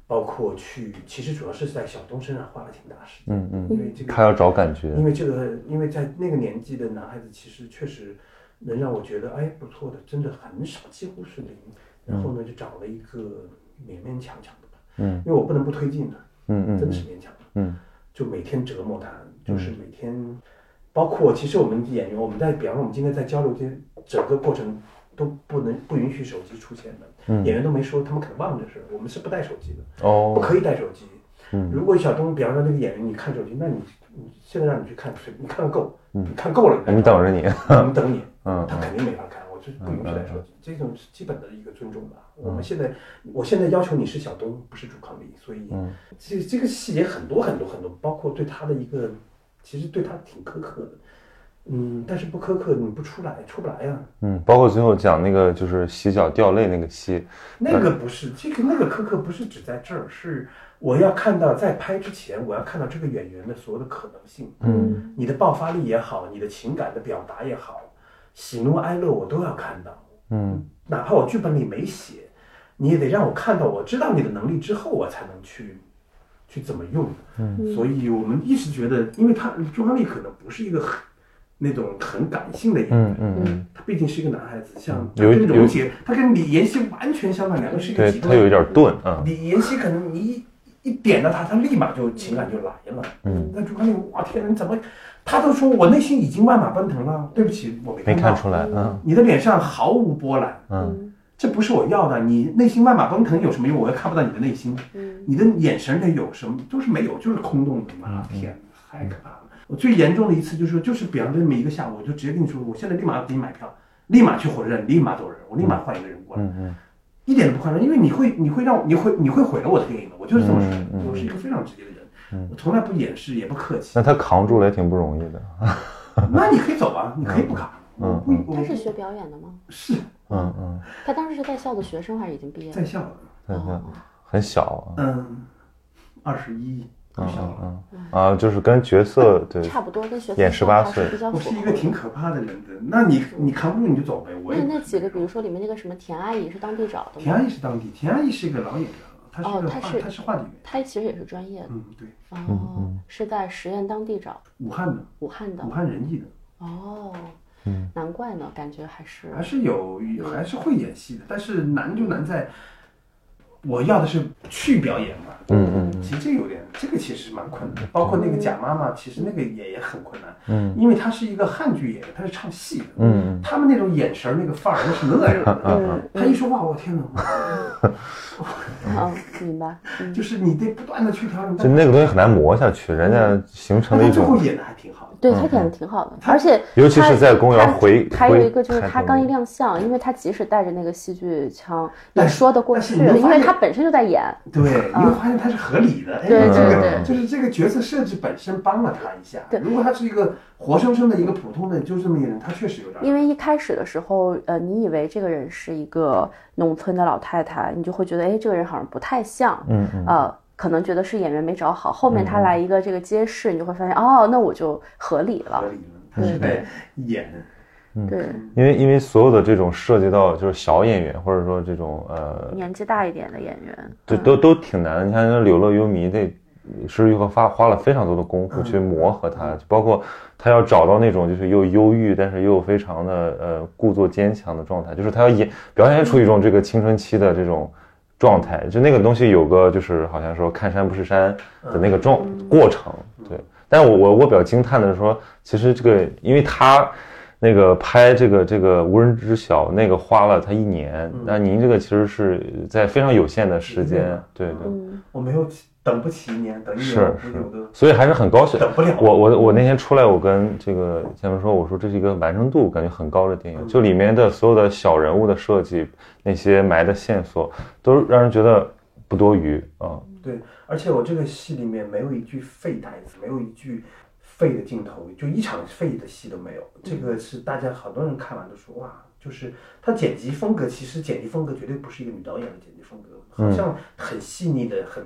包括去，其实主要是在小东身上花了挺大时间，嗯嗯因为这个他要找感觉。因为这个，因为在那个年纪的男孩子，其实确实能让我觉得，哎，不错的，真的很少，几乎是零。然后呢，就找了一个勉勉强强的吧，嗯因为我不能不推进的，嗯嗯真的是勉强的，嗯就每天折磨他，就是每天，包括其实我们演员，我们在，比方说我们今天在交流这整个过程都不能不允许手机出现的，嗯演员都没说，他们可能忘了这事，我们是不带手机的。不哦，可以带手机。嗯如果小东，比方说那个演员，你看手机，那你你现在让你去看，你看够，你看够了，我们等着你。我们等你，嗯他肯定没法看，我就是不允许带手机，这种是基本的一个尊重吧。我们现在，我现在要求你是小东，不是朱康丽，所以嗯这这个细节很多很多很多，包括对他的一个，其实对他挺苛刻的，嗯，但是不苛刻你不出来，出不来呀、嗯，包括最后讲那个就是洗脚掉泪那个戏，那个不是这个那个苛刻不是只在这儿，是我要看到在拍之前，我要看到这个演员的所有的可能性。嗯你的爆发力也好，你的情感的表达也好，喜怒哀乐我都要看到，嗯哪怕我剧本里没写，你也得让我看到，我知道你的能力之后，我才能去去怎么用。嗯，所以我们一直觉得，因为他朱康利可能不是一个很那种很感性的演员，嗯嗯他毕竟是一个男孩子，像他跟荣姐，他跟李妍希完全相反，两个是一个极端。他有一点钝啊，李妍希可能你一一点到他，他立马就情感就来了。嗯，那朱康利，哇天哪，你怎么？他都说我内心已经万马奔腾了，对不起，我没没看到看出来，嗯你的脸上毫无波澜，嗯这不是我要的。你内心万马奔腾有什么用？我又看不到你的内心，嗯你的眼神里有什么？都是没有，就是空洞的。妈嗯天，太可怕了！我最严重的一次就是说，就是比方说这么一个下午，我就直接跟你说，我现在立马要给你买票，立马去火车站，立马走人，我立马换一个人过来，嗯嗯一点都不夸张，因为你会，你会让，你会，你会毁了我的电影的。我就是这么说嗯嗯的，我是一个非常直接的人，我从来不掩饰，也不客气。那他扛住了也挺不容易的，那你可以走啊，你可以不扛。他是学表演的吗？是嗯嗯，他当时是在校的学生还是已经毕业了？在校的，对对，很小啊，嗯，二十一，嗯。嗯嗯啊，就是跟角色对，差不多跟角色演生18还是比较我是一个。挺可怕的人的，那你你扛不住你就走呗。我那那几个，比如说里面那个什么田阿姨是当地找的田？阿姨是当地，田阿姨是一个老演员了，她是个话，哦她是她是话剧演员。她其实也是专业的嗯，对，哦，是在十堰当地找武汉的，武汉的武汉人艺的，哦，嗯难怪呢，感觉还是还是有还是会演戏的，但是难就难在，我要的是去表演嘛。嗯嗯其实这有点，这个其实蛮困难的。包括那个贾妈妈，其实那个也也很困难，嗯因为她是一个汉剧演员，她是唱戏的，嗯他们那种眼神儿那个范儿，那是那样的。嗯他一说话，我天哪，啊，明白，嗯就是你得不断的去调整。就那个东西很难磨下去，人家形成了一种他最后，演的还挺好的。对他演的挺好的，而且尤其是他在公园他回还有一个就是他刚一亮相，因为他即使带着那个戏剧腔也说得过去，因为他本身就在演，对，你会发现他是合理的。哎，对这个对对就是这个角色设置本身帮了他一下。对如果他是一个活生生的一个普通的就这么一个人，他确实有点。因为一开始的时候，呃，你以为这个人是一个农村的老太太，你就会觉得，哎，这个人好像不太像，嗯嗯呃，可能觉得是演员没找好。后面他来一个这个揭示，你就会发现，哦，那我就合理了合。理了，他是在演。对，因为因为所有的这种涉及到就是小演员或者说这种呃，年纪大一点的演员，对都都挺难的。你看那《柳乐优弥》这。施玉和发花了非常多的功夫去磨合他，就包括他要找到那种就是又忧郁，但是又非常的呃故作坚强的状态，就是他要演表现出一种这个青春期的这种状态，就那个东西有个就是好像说看山不是山的那个状过程，对。但我我我比较惊叹的是说，其实这个因为他那个拍这个这个无人知晓那个花了他一年，那您这个其实是在非常有限的时间，对对。嗯，我没有等不起一年，等一年是是所以还是很高兴。等不了。我我我那天出来，我跟这个前面说，我说这是一个完成度感觉很高的电影，就里面的所有的小人物的设计，那些埋的线索，都让人觉得不多余啊。对，而且我这个戏里面没有一句废台词，没有一句废的镜头，就一场废的戏都没有。这个是大家很多人看完都说哇，就是他剪辑风格，其实剪辑风格绝对不是一个女导演的剪辑风格，好像很细腻的、很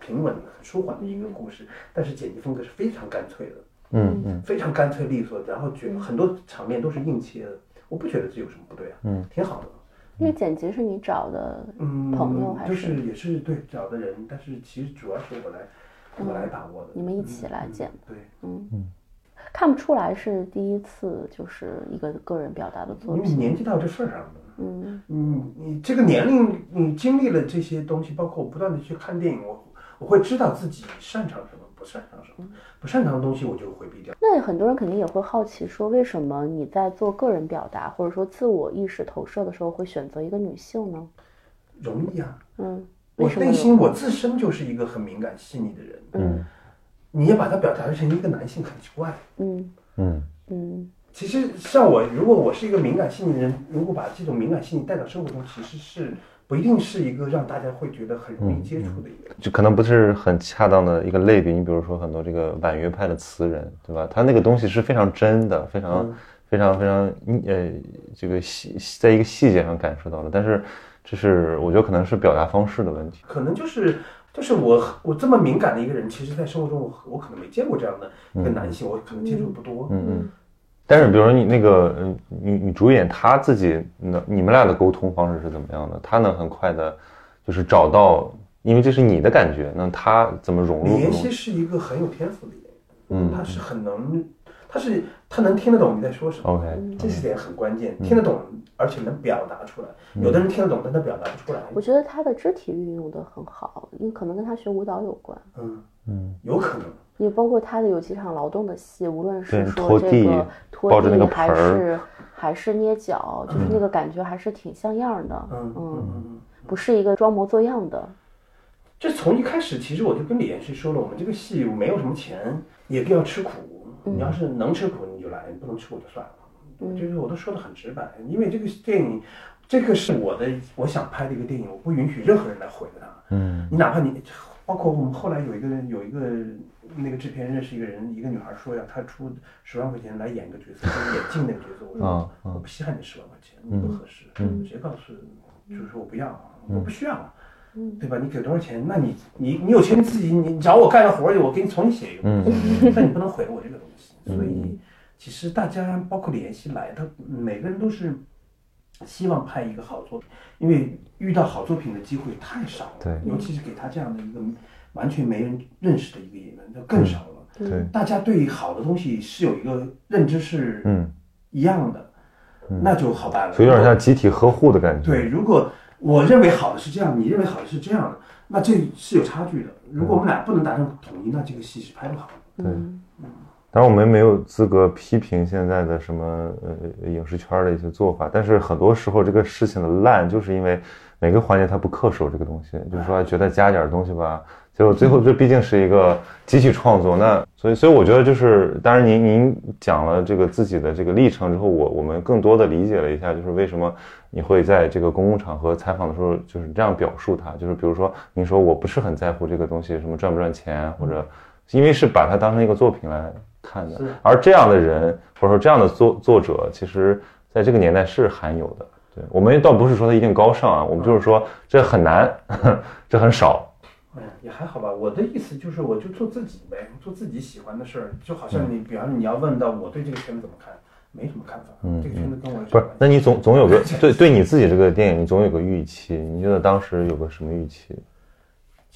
平稳的、很舒缓的一个故事，但是剪辑风格是非常干脆的，嗯嗯。非常干脆利索，然后觉很多场面都是硬切的，我不觉得这有什么不对啊，嗯，挺好的。因为剪辑是你找的嗯，朋友还是？就是是也是对找的人，但是其实主要是我来我来把握的。你们一起来嗯剪对，看不出来是第一次，就是一个个人表达的作品。因为你。年纪到这份儿上了，嗯。你，你这个年龄，你经历了这些东西，包括我不断的去看电影，我我会知道自己擅长什么，不擅长什么，不擅长的东西我就回避掉。那很多人肯定也会好奇，说为什么你在做个人表达或者说自我意识投射的时候会选择一个女性呢？容易啊，嗯，我内心我自身就是一个很敏感细腻的人，嗯。你要把它表达成一个男性很奇怪。嗯。嗯。嗯其实像我，如果我是一个敏感性的人，如果把这种敏感性带到生活中，其实是不一定是一个让大家会觉得很容易接触的一个。就可能不是很恰当的一个类比。你比如说很多这个婉约派的词人，对吧？他那个东西是非常真的，非常、非常非常呃这个细在一个细节上感受到的。但是这是我觉得可能是表达方式的问题。可能就是就是我我这么敏感的一个人，其实在生活中我我可能没见过这样的一个男性，我可能接触不多。嗯嗯但是比如说你那个嗯女女主演她自己，那你们俩的沟通方式是怎么样的？她能很快的，就是找到，因为这是你的感觉，那她怎么融入李？妍希是一个很有天赋的演员，嗯他是很能，他是他能听得懂你在说什么 OK，这是点很关键，听得懂而且能表达出来。有的人听得懂，但他表达不出来。我觉得他的肢体运用的很好，因为可能跟他学舞蹈有关。嗯嗯，有可能。也包括他的有几场劳动的戏，无论是说拖地这个拖抱着那个地还盆儿是还是捏脚，就是那个感觉还是挺像样的。嗯嗯嗯。不是一个装模作样的。这从一开始，其实我就跟李延旭说了，我们这个戏没有什么钱，也不要吃苦。你要是能吃苦你就来，你不能吃苦就算了。嗯这个我都说的很直白，因为这个电影，这个是我的我想拍的一个电影，我不允许任何人来毁了它。嗯你哪怕你，包括我们后来有一个有一个那个制片认识一个人，一个女孩说呀，她出十万块钱来演个角色，就是眼镜那个角色，我说、我不稀罕你十万块钱，你不合适，嗯我直接告诉，就是说我不要，我不需要。嗯对吧？你给多少钱？那你你你有钱你自己你找我干个活儿去，我给你重新写一个但你不能毁了我这个东西。所以其实大家包括联系来，他每个人都是希望拍一个好作品，因为遇到好作品的机会太少了。对尤其是给他这样的一个完全没人认识的一个演员，就更少了。对，大家对好的东西是有一个认知是嗯，一样的，那就好办了。所以有点像集体呵护的感觉。对，如果我认为好的是这样，你认为好的是这样的，那这是有差距的。如果我们俩不能达成统一，那这个戏是拍不好的。对嗯当然，我们没有资格批评现在的什么呃影视圈的一些做法，但是很多时候这个事情的烂，就是因为每个环节他不恪守这个东西，就是说觉得加点东西吧，结果最后这毕竟是一个机器创作，那所以所以我觉得就是，当然您您讲了这个自己的这个历程之后，我我们更多的理解了一下，就是为什么你会在这个公共场合采访的时候就是这样表述它，就是比如说您说我不是很在乎这个东西什么赚不赚钱，或者因为是把它当成一个作品来看的，而这样的人或者说这样的作作者，其实在这个年代是罕有的。对我们倒不是说他一定高尚啊，我们就是说这很难，<laughs> 这很少。哎呀，也还好吧。我的意思就是，我就做自己呗，做自己喜欢的事儿。就好像你，比方说你要问到我对这个圈子怎么看，没什么看法。嗯这个圈子跟我有不是？那你总总有个 <laughs> 对对你自己这个电影，你总有个预期。你觉得当时有个什么预期？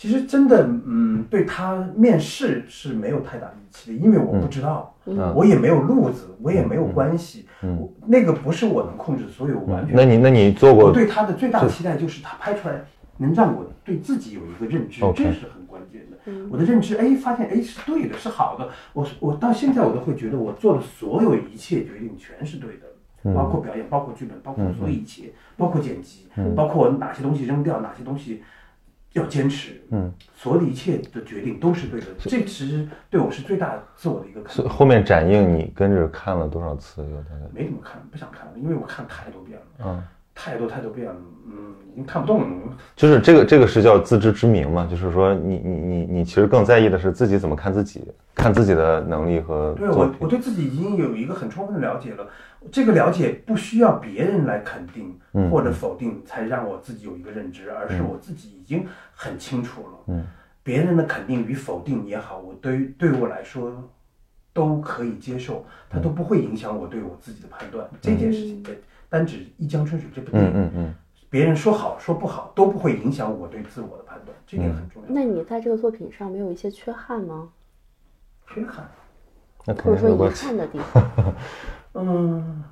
其实真的，嗯，对他面试是没有太大预期的，因为我不知道，嗯。我也没有路子，我也没有关系，嗯。我那个不是我能控制，所以我完全。那你那你做过我对他的最大的期待就是他拍出来能让我对自己有一个认知这是很关键的。我的认知，哎，发现哎是对的，是好的。我我到现在我都会觉得我做的所有一切决定全是对的，包括表演，包括剧本，包括所有一切，包括剪辑，包括哪些东西扔掉，哪些东西要坚持。嗯，所有的一切的决定都是对的。这其实对我是最大自我的一个肯定。是后面展映你跟着看了多少次？有大概没怎么看，不想看了，因为我看太多遍了，嗯，太多太多变了，嗯，已经看不动了。就是这个这个是叫自知之明嘛，就是说你你你你其实更在意的是自己怎么看自己，看自己的能力和对我，我。对自己已经有一个很充分的了解了。这个了解不需要别人来肯定嗯或者否定，才让我自己有一个认知，而是我自己已经很清楚了。嗯，别人的肯定与否定也好，我对于对我来说都可以接受，它都不会影响我对我自己的判断。这件事情，单指《一江春水》这部电嗯影，嗯嗯，别人说好说不好都不会影响我对自我的判断，这点很重要。那你在这个作品上没有一些缺憾吗？缺憾，那肯或者说遗憾的地方？<laughs> 嗯，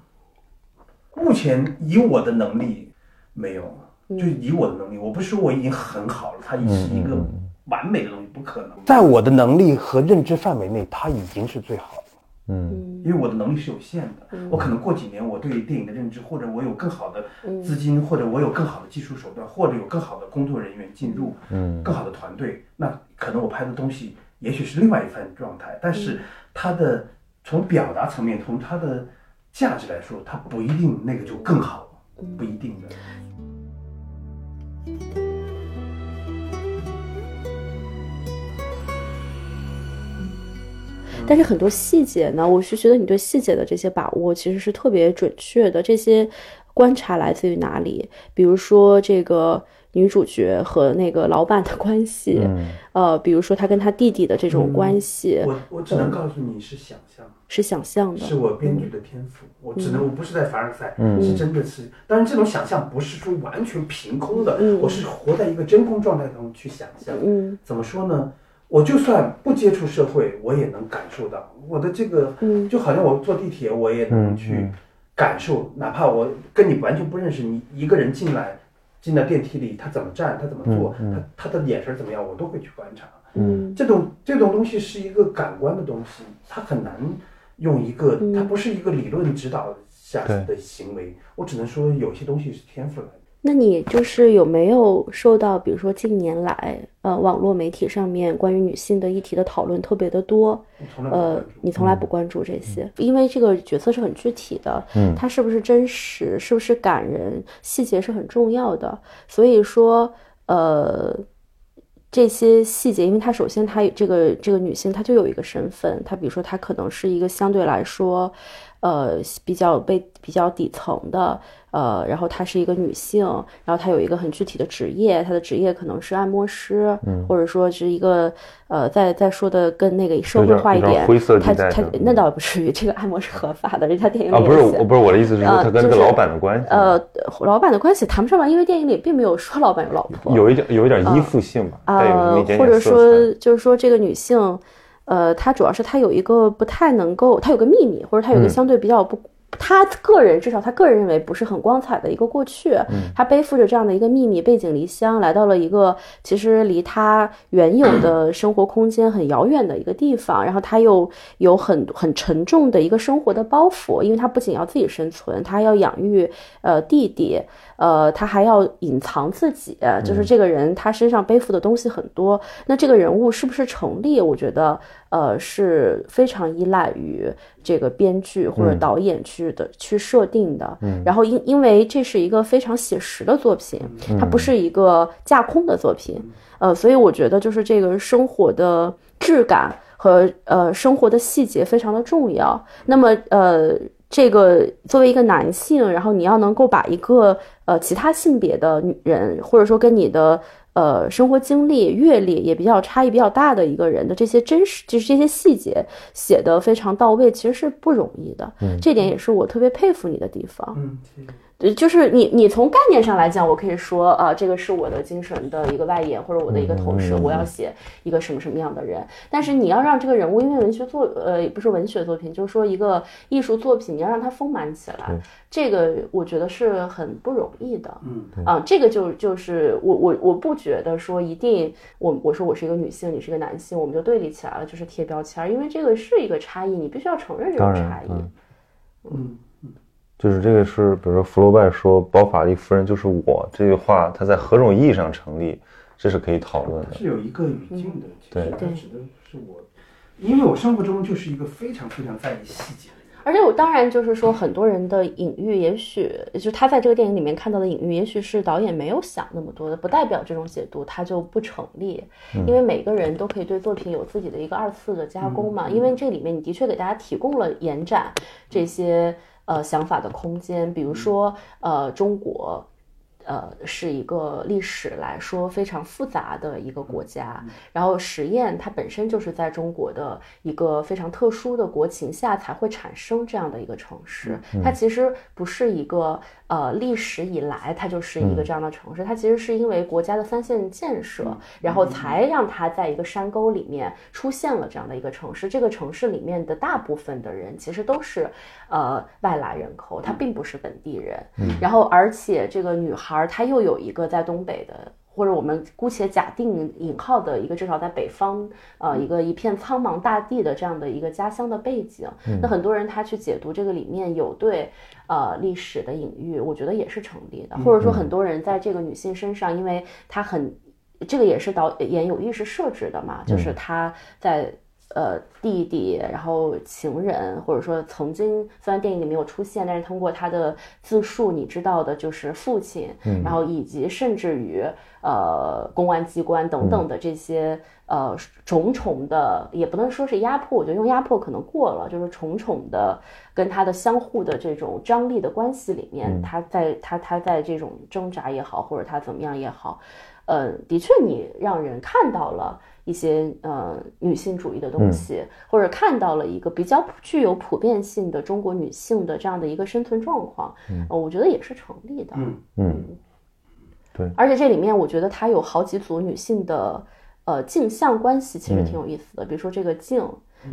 目前以我的能力没有，就以我的能力，我不是说我已经很好了，它已是一个完美的东西，不可能。在我的能力和认知范围内，它已经是最好的。嗯。因为我的能力是有限的，我可能过几年我对电影的认知，或者我有更好的资金，或者我有更好的技术手段，或者有更好的工作人员进入，嗯。更好的团队，那可能我拍的东西也许是另外一番状态，但是它的从表达层面，从它的价值来说，它不一定那个就更好，不一定的。但是很多细节呢，我是觉得你对细节的这些把握其实是特别准确的。这些观察来自于哪里？比如说这个女主角和那个老板的关系，嗯呃，比如说她跟她弟弟的这种关系，我我只能告诉你是想象，是想象的，是我编剧的天赋，我只能我不是在凡尔赛，嗯是真的是，当然这种想象不是说完全凭空的，嗯我是活在一个真空状态中去想象。嗯怎么说呢？我就算不接触社会，我也能感受到。我的这个，嗯。就好像我坐地铁，我也能去感受，哪怕我跟你完全不认识，你一个人进来，进到电梯里，他怎么站，他怎么坐，他他的眼神怎么样，我都会去观察。嗯。这种这种东西是一个感官的东西，它很难用一个，它不是一个理论指导下的行为。我只能说有些东西是天赋来的。那你就是有没有受到，比如说近年来，呃，网络媒体上面关于女性的议题的讨论特别的多，呃，你从来不关注这些，因为这个角色是很具体的，嗯它是不是真实，是不是感人，细节是很重要的。所以说，呃，这些细节，因为她首先她这个这个女性，她就有一个身份，她比如说她可能是一个相对来说，呃，比较被比较底层的，呃，然后她是一个女性，然后她有一个很具体的职业，她的职业可能是按摩师，或者说是一个呃，再再说的更那个社会化一点，灰色地她她带那倒不至于，这个按摩是合法的，人家电影里啊，不是我，不是我的意思是说呃他跟这个老板的关系，呃，老板的关系谈不上吧，因为电影里并没有说老板有老婆，有一点有一点依附性吧，带有那么呃一，点或者说就是说这个女性，呃，她主要是她有一个不太能够，她有个秘密，或者她有一个嗯相对比较不。她个人至少他个人认为不是很光彩的一个过去，嗯。他背负着这样的一个秘密，背井离乡，来到了一个其实离他原有的生活空间很遥远的一个地方，然后他又有很很沉重的一个生活的包袱，因为他不仅要自己生存，他要养育呃弟弟，呃，他还要隐藏自己，就是这个人他身上背负的东西很多。那这个人物是不是成立？我觉得呃是非常依赖于这个编剧或者导演去的、去设定的。然后因因为这是一个非常写实的作品，它不是一个架空的作品，呃，所以我觉得就是这个生活的质感和呃生活的细节非常的重要。那么呃。这个作为一个男性，然后你要能够把一个呃其他性别的女人，或者说跟你的呃生活经历、阅历也比较差异比较大的一个人的这些真实，就是这些细节写得非常到位，其实是不容易的。嗯这点也是我特别佩服你的地方。嗯，谢谢对，就是你，你从概念上来讲，我可以说，啊，这个是我的精神的一个外延，或者我的一个投射，我要写一个什么什么样的人。但是你要让这个人物，因为文学作，呃，不是文学作品，就是说一个艺术作品，你要让它丰满起来，这个我觉得是很不容易的。嗯，啊，这个就就是我我我不觉得说一定我我说我是一个女性，你是一个男性，我们就对立起来了，就是贴标签儿，因为这个是一个差异，你必须要承认这个差异。嗯就是这个是，比如说福楼拜说“包法利夫人就是我”这句话，它在何种意义上成立，这是可以讨论的。是有一个语境的，其实对它指的是我，因为我生活中就是一个非常非常在意细节的人。而且我当然就是说，很多人的隐喻，也许就他在这个电影里面看到的隐喻，也许是导演没有想那么多的，不代表这种解读它就不成立。因为每个人都可以对作品有自己的一个二次的加工嘛。因为这里面你的确给大家提供了延展这些呃想法的空间，比如说呃中国。呃，是一个历史来说非常复杂的一个国家。然后实验它本身就是在中国的一个非常特殊的国情下才会产生这样的一个城市。它其实不是一个呃历史以来它就是一个这样的城市，它其实是因为国家的三线建设，然后才让它在一个山沟里面出现了这样的一个城市。这个城市里面的大部分的人其实都是呃外来人口，他并不是本地人。然后而且这个女孩。她又有一个在东北的，或者我们姑且假定引号的一个，至少在北方，呃，一个一片苍茫大地的这样的一个家乡的背景。那很多人他去解读这个里面有对呃历史的隐喻，我觉得也是成立的。或者说很多人在这个女性身上，因为她很，这个也是导演有意识设置的嘛，就是她在。呃，弟弟，然后情人，或者说曾经虽然电影里没有出现，但是通过他的自述，你知道的就是父亲，然后以及甚至于呃公安机关等等的这些呃重重的，也不能说是压迫，我觉得用压迫可能过了，就是重重的跟他的相互的这种张力的关系里面，他在他他在这种挣扎也好，或者他怎么样也好。呃，的确你让人看到了一些呃女性主义的东西，或者看到了一个比较具有普遍性的中国女性的这样的一个生存状况，呃我觉得也是成立的。嗯嗯，对而且这里面我觉得它有好几组女性的呃镜像关系，其实挺有意思的。比如说这个镜，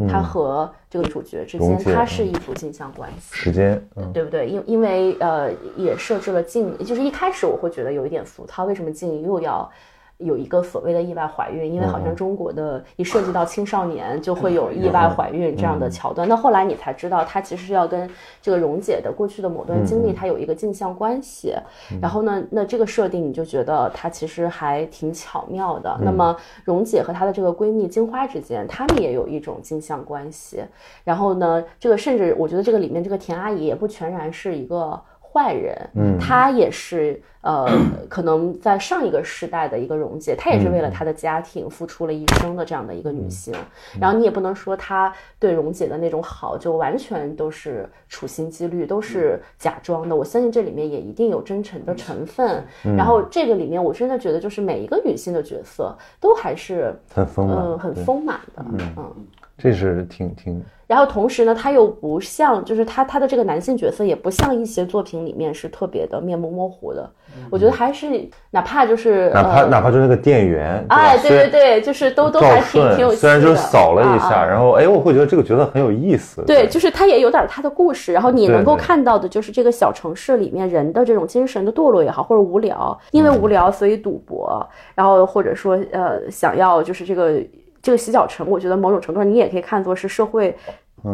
它和这个主角之间它是一组镜像关系。时间，嗯对不对？因因为呃，也设置了镜，就是一开始我会觉得有一点俗套，为什么镜又要有一个所谓的意外怀孕？因为好像中国的一涉及到青少年就会有意外怀孕这样的桥段。那后来你才知道，它其实是要跟这个蓉姐的过去的某段经历，它有一个镜像关系。然后呢，那这个设定你就觉得它其实还挺巧妙的。那么蓉姐和她的这个闺蜜金花之间，她们也有一种镜像关系。然后呢，这个甚至我觉得这个里面这个田阿姨也不全然是一个坏人，嗯，她也是呃，<clears throat> 可能在上一个时代的一个蓉姐，她也是为了她的家庭付出了一生的这样的一个女性。然后你也不能说她对蓉姐的那种好就完全都是处心积虑，都是假装的。我相信这里面也一定有真诚的成分。然后这个里面，我真的觉得就是每一个女性的角色都还是很丰满嗯，很丰满的，嗯。这是挺挺然后同时呢，他又不像，就是他他的这个男性角色也不像一些作品里面是特别的面目模糊的。我觉得还是哪怕就是哪怕呃哪怕就那个店员，哎，对对对对，就是都都还挺挺有。虽然就是扫了一下，然后哎，我会觉得这个角色很有意思。对，就是他也有点他的故事，然后你能够看到的就是这个小城市里面人的这种精神的堕落也好，或者无聊，因为无聊所以赌博，然后或者说呃想要就是这个这个洗脚城，我觉得某种程度上你也可以看作是社会。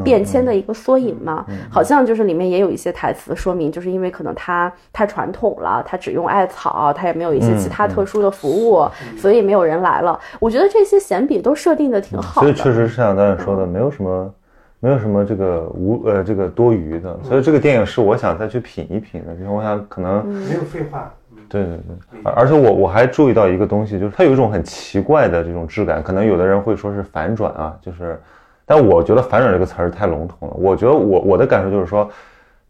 变迁的一个缩影嘛，好像就是里面也有一些台词说明，就是因为可能它太传统了，它只用艾草，它也没有一些其他特殊的服务，所以没有人来了。我觉得这些闲笔都设定的挺好的。所以确实是像导演说的，没有什么，没有什么这个无呃这个多余的，所以这个电影是我想再去品一品的，就是我想可能。没有废话。对对对，而而且我我还注意到一个东西，就是它有一种很奇怪的这种质感，可能有的人会说是反转啊，就是，但我觉得反转这个词儿太笼统了。我觉得我我的感受就是说，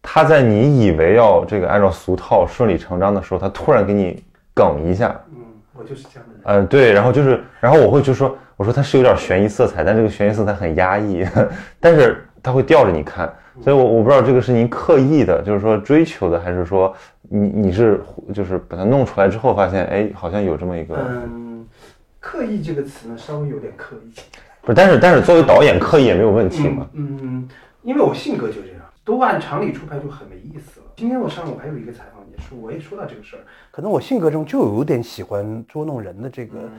他在你以为要这个按照俗套顺理成章的时候，他突然给你梗一下，嗯，我就是这样的人。呃，对，然后就是，然后我会就说，我说它是有点悬疑色彩，但这个悬疑色彩很压抑，<laughs> 但是它会吊着你看，所以我我不知道这个是您刻意的，就是说追求的，还是说你你是就是把它弄出来之后发现，哎，好像有这么一个，嗯，刻意这个词呢，稍微有点刻意。不是，但是但是作为导演刻意也没有问题嘛，嗯嗯，因为我性格就这样，都按常理出牌就很没意思了。今天我上午还有一个采访，也是我也说到这个事儿，可能我性格中就有点喜欢捉弄人的这个。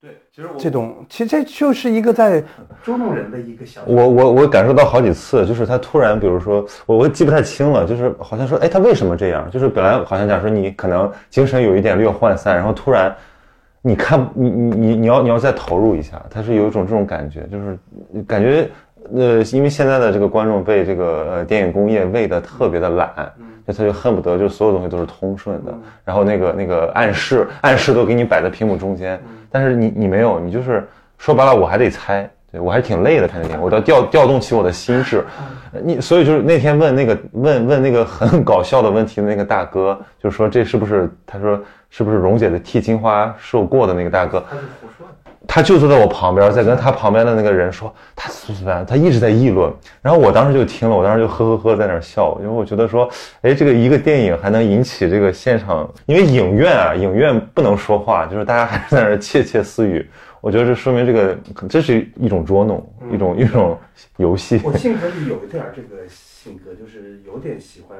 对，其实我这种，其实这就是一个在 <laughs> 捉弄人的一个小。我我我感受到好几次，就是他突然，比如说我我记不太清了，就是好像说，哎，他为什么这样？就是本来好像讲说你可能精神有一点略涣散，然后突然你看你你你你要你要再投入一下，他是有一种这种感觉，就是感觉呃，因为现在的这个观众被这个呃电影工业喂的特别的懒，就他就恨不得就所有东西都是通顺的，然后那个那个暗示暗示都给你摆在屏幕中间，但是你你没有，你就是说白了我还得猜。对我还是挺累的，看这电影，我要调调动起我的心智。你所以就是那天问那个问问那个很搞笑的问题的那个大哥，就是说这是不是他说是不是蓉姐的替金花受过的那个大哥？他就坐在我旁边，在跟他旁边的那个人说，他他一直在议论，然后我当时就听了，我当时就呵呵呵在那儿笑，因为我觉得说，哎，这个一个电影还能引起这个现场，因为影院啊，影院不能说话，就是大家还是在那儿窃窃私语，我觉得这说明这个这是一种捉弄，一种 <laughs> 一种游戏。我性格里有一点这个性格，就是有点喜欢，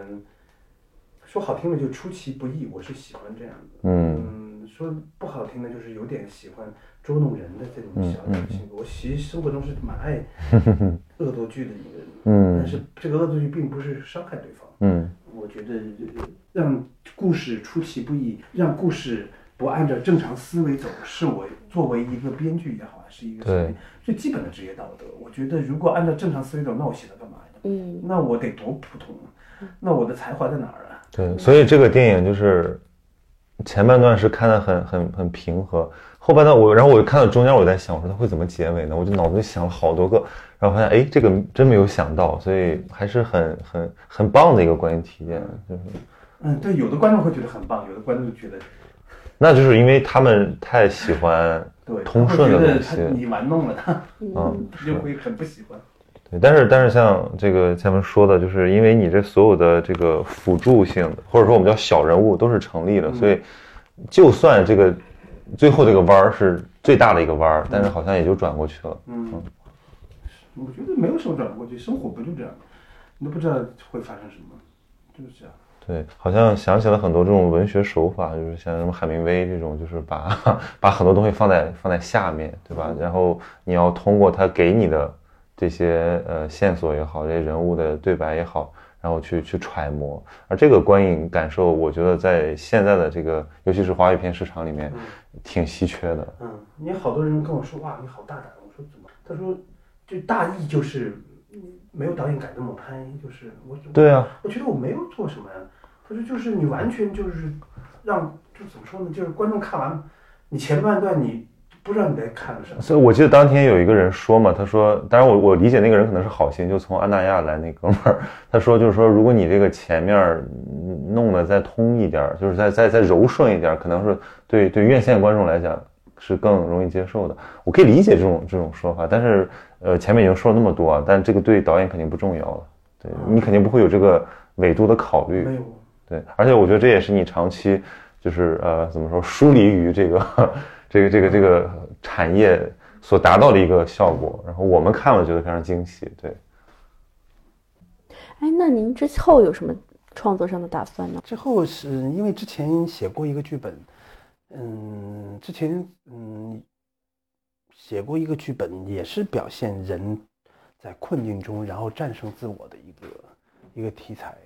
说好听的就出其不意，我是喜欢这样的。嗯嗯，说不好听的，就是有点喜欢捉弄人的这种小嗯的性格。我其实生活中是蛮爱 <laughs> 恶作剧的一个人，嗯但是这个恶作剧并不是伤害对方。嗯我觉得呃让故事出其不意，让故事不按照正常思维走，是我作为一个编剧也好，还是一个对最基本的职业道德。我觉得如果按照正常思维走，那我写它干嘛呀？嗯那我得多普通啊！那我的才华在哪儿啊？对，所以这个电影就是前半段是看的很很很平和，后半段我，然后我看到中间，我在想，我说他会怎么结尾呢？我就脑子里想了好多个，然后发现，哎，这个真没有想到，所以还是很很很棒的一个观影体验，就是。嗯，对，有的观众会觉得很棒，有的观众就觉得那就是因为他们太喜欢 <laughs> 对，通顺的东西，你玩弄了他，嗯，<laughs> 他就会很不喜欢。对，但是但是像这个前面说的，就是因为你这所有的这个辅助性的，或者说我们叫小人物都是成立的，所以就算这个最后这个弯儿是最大的一个弯儿，但是好像也就转过去了。嗯，我觉得没有什么转过去，生活不就这样，你都不知道会发生什么，就是这样。对，好像想起了很多这种文学手法，就是像什么海明威这种，就是把 <laughs> 把很多东西放在放在下面，对吧？然后你要通过他给你的这些呃线索也好，这些人物的对白也好，然后去去揣摩。而这个观影感受，我觉得在现在的这个，尤其是华语片市场里面，挺稀缺的。嗯，你好多人跟我说哇，你好大胆。我说怎么？他说就大意就是没有导演敢这么拍，就是我。对啊，我觉得我没有做什么呀。他说就是你完全就是让就怎么说呢？就是观众看完你前半段你不知道你在看什么。所以我记得当天有一个人说嘛，他说，当然我我理解那个人可能是好心，就从安那亚来那哥们儿，<laughs> 他说就是说，如果你这个前面弄得再通一点，就是再再再柔顺一点，可能是对对院线观众来讲是更容易接受的。我可以理解这种这种说法，但是呃前面已经说了那么多，但这个对导演肯定不重要了，对你肯定不会有这个纬度的考虑。没有。对，而且我觉得这也是你长期就是呃怎么说疏离于这个这个这个这个产业所达到的一个效果。然后我们看了觉得非常惊喜。对。哎，那您之后有什么创作上的打算呢？之后是因为之前写过一个剧本，嗯，之前嗯写过一个剧本，也是表现人在困境中然后战胜自我的一个一个题材。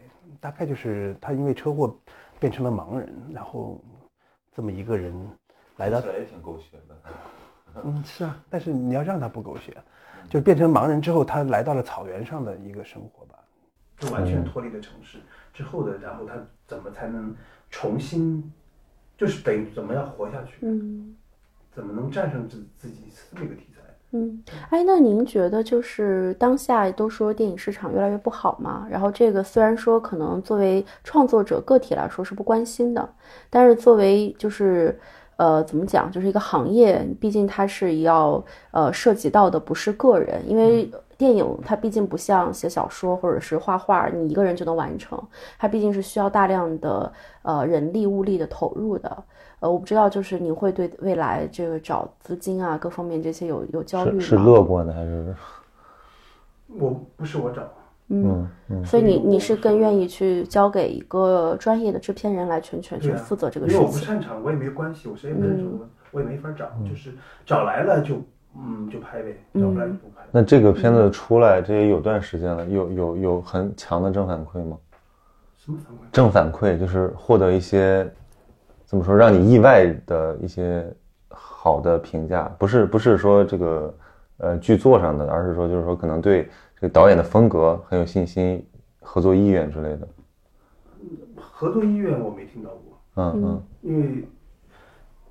大概就是他因为车祸变成了盲人，然后这么一个人来到，也挺狗血的。嗯，是啊，但是你要让他不狗血，就变成盲人之后，他来到了草原上的一个生活吧，就完全脱离了城市之后的，然后他怎么才能重新，就是等于怎么样活下去？嗯，怎么能战胜自自己这么一个题材？嗯，哎，那您觉得就是当下都说电影市场越来越不好嘛？然后这个虽然说可能作为创作者个体来说是不关心的，但是作为就是呃怎么讲，就是一个行业，毕竟它是要呃涉及到的不是个人，因为电影它毕竟不像写小说或者是画画，你一个人就能完成，它毕竟是需要大量的呃人力物力的投入的。呃，我不知道，就是你会对未来这个找资金啊，各方面这些有有焦虑吗？是乐观的还是？我不是我找，嗯嗯，所以你你是更愿意去交给一个专业的制片人来全权去负责这个事情？因为我不擅长，我也没关系，我谁也不认识我，我也没法找，就是找来了就嗯就拍呗，找不来就不拍。那这个片子出来这也有段时间了，有有有很强的正反馈吗？什么反馈？正反馈就是获得一些。怎么说让你意外的一些好的评价？不是不是说这个呃剧作上的，而是说就是说可能对这个导演的风格很有信心，合作意愿之类的。合作意愿我没听到过。嗯嗯。因为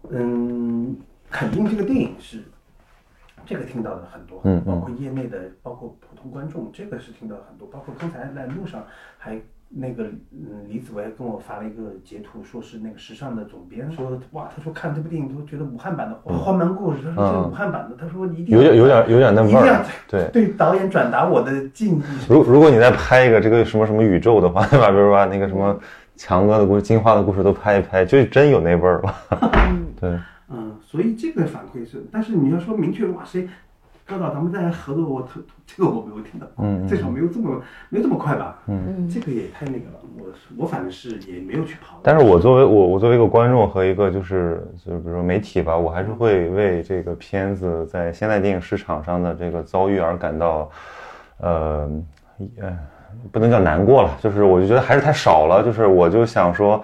嗯，肯定这个电影是这个听到的很多，嗯包括业内的，包括普通观众，这个是听到很多。包括刚才在路上还。那个嗯，李子维跟我发了一个截图，说是那个时尚的总编说，哇，他说看这部电影都觉得武汉版的《荒蛮故事》，他说这是武汉版的，他说一定有点有点有点那味儿，对对导演转达我的敬意。如如果你再拍一个这个什么什么宇宙的话，对吧？比如把那个什么强哥的故事、金花的故事都拍一拍，就真有那味儿了。<laughs> 对，嗯，所以这个反馈是，但是你要说明确哇，谁？高导，咱们再来合作，我 <laughs> 这个我没有听到，嗯，至少没有这么没有这么快吧，嗯，这个也太那个了，我我反正是也没有去跑。但是我作为我我作为一个观众和一个就是就是比如说媒体吧，我还是会为这个片子在现代电影市场上的这个遭遇而感到，呃，呃，不能叫难过了，就是我就觉得还是太少了，就是我就想说，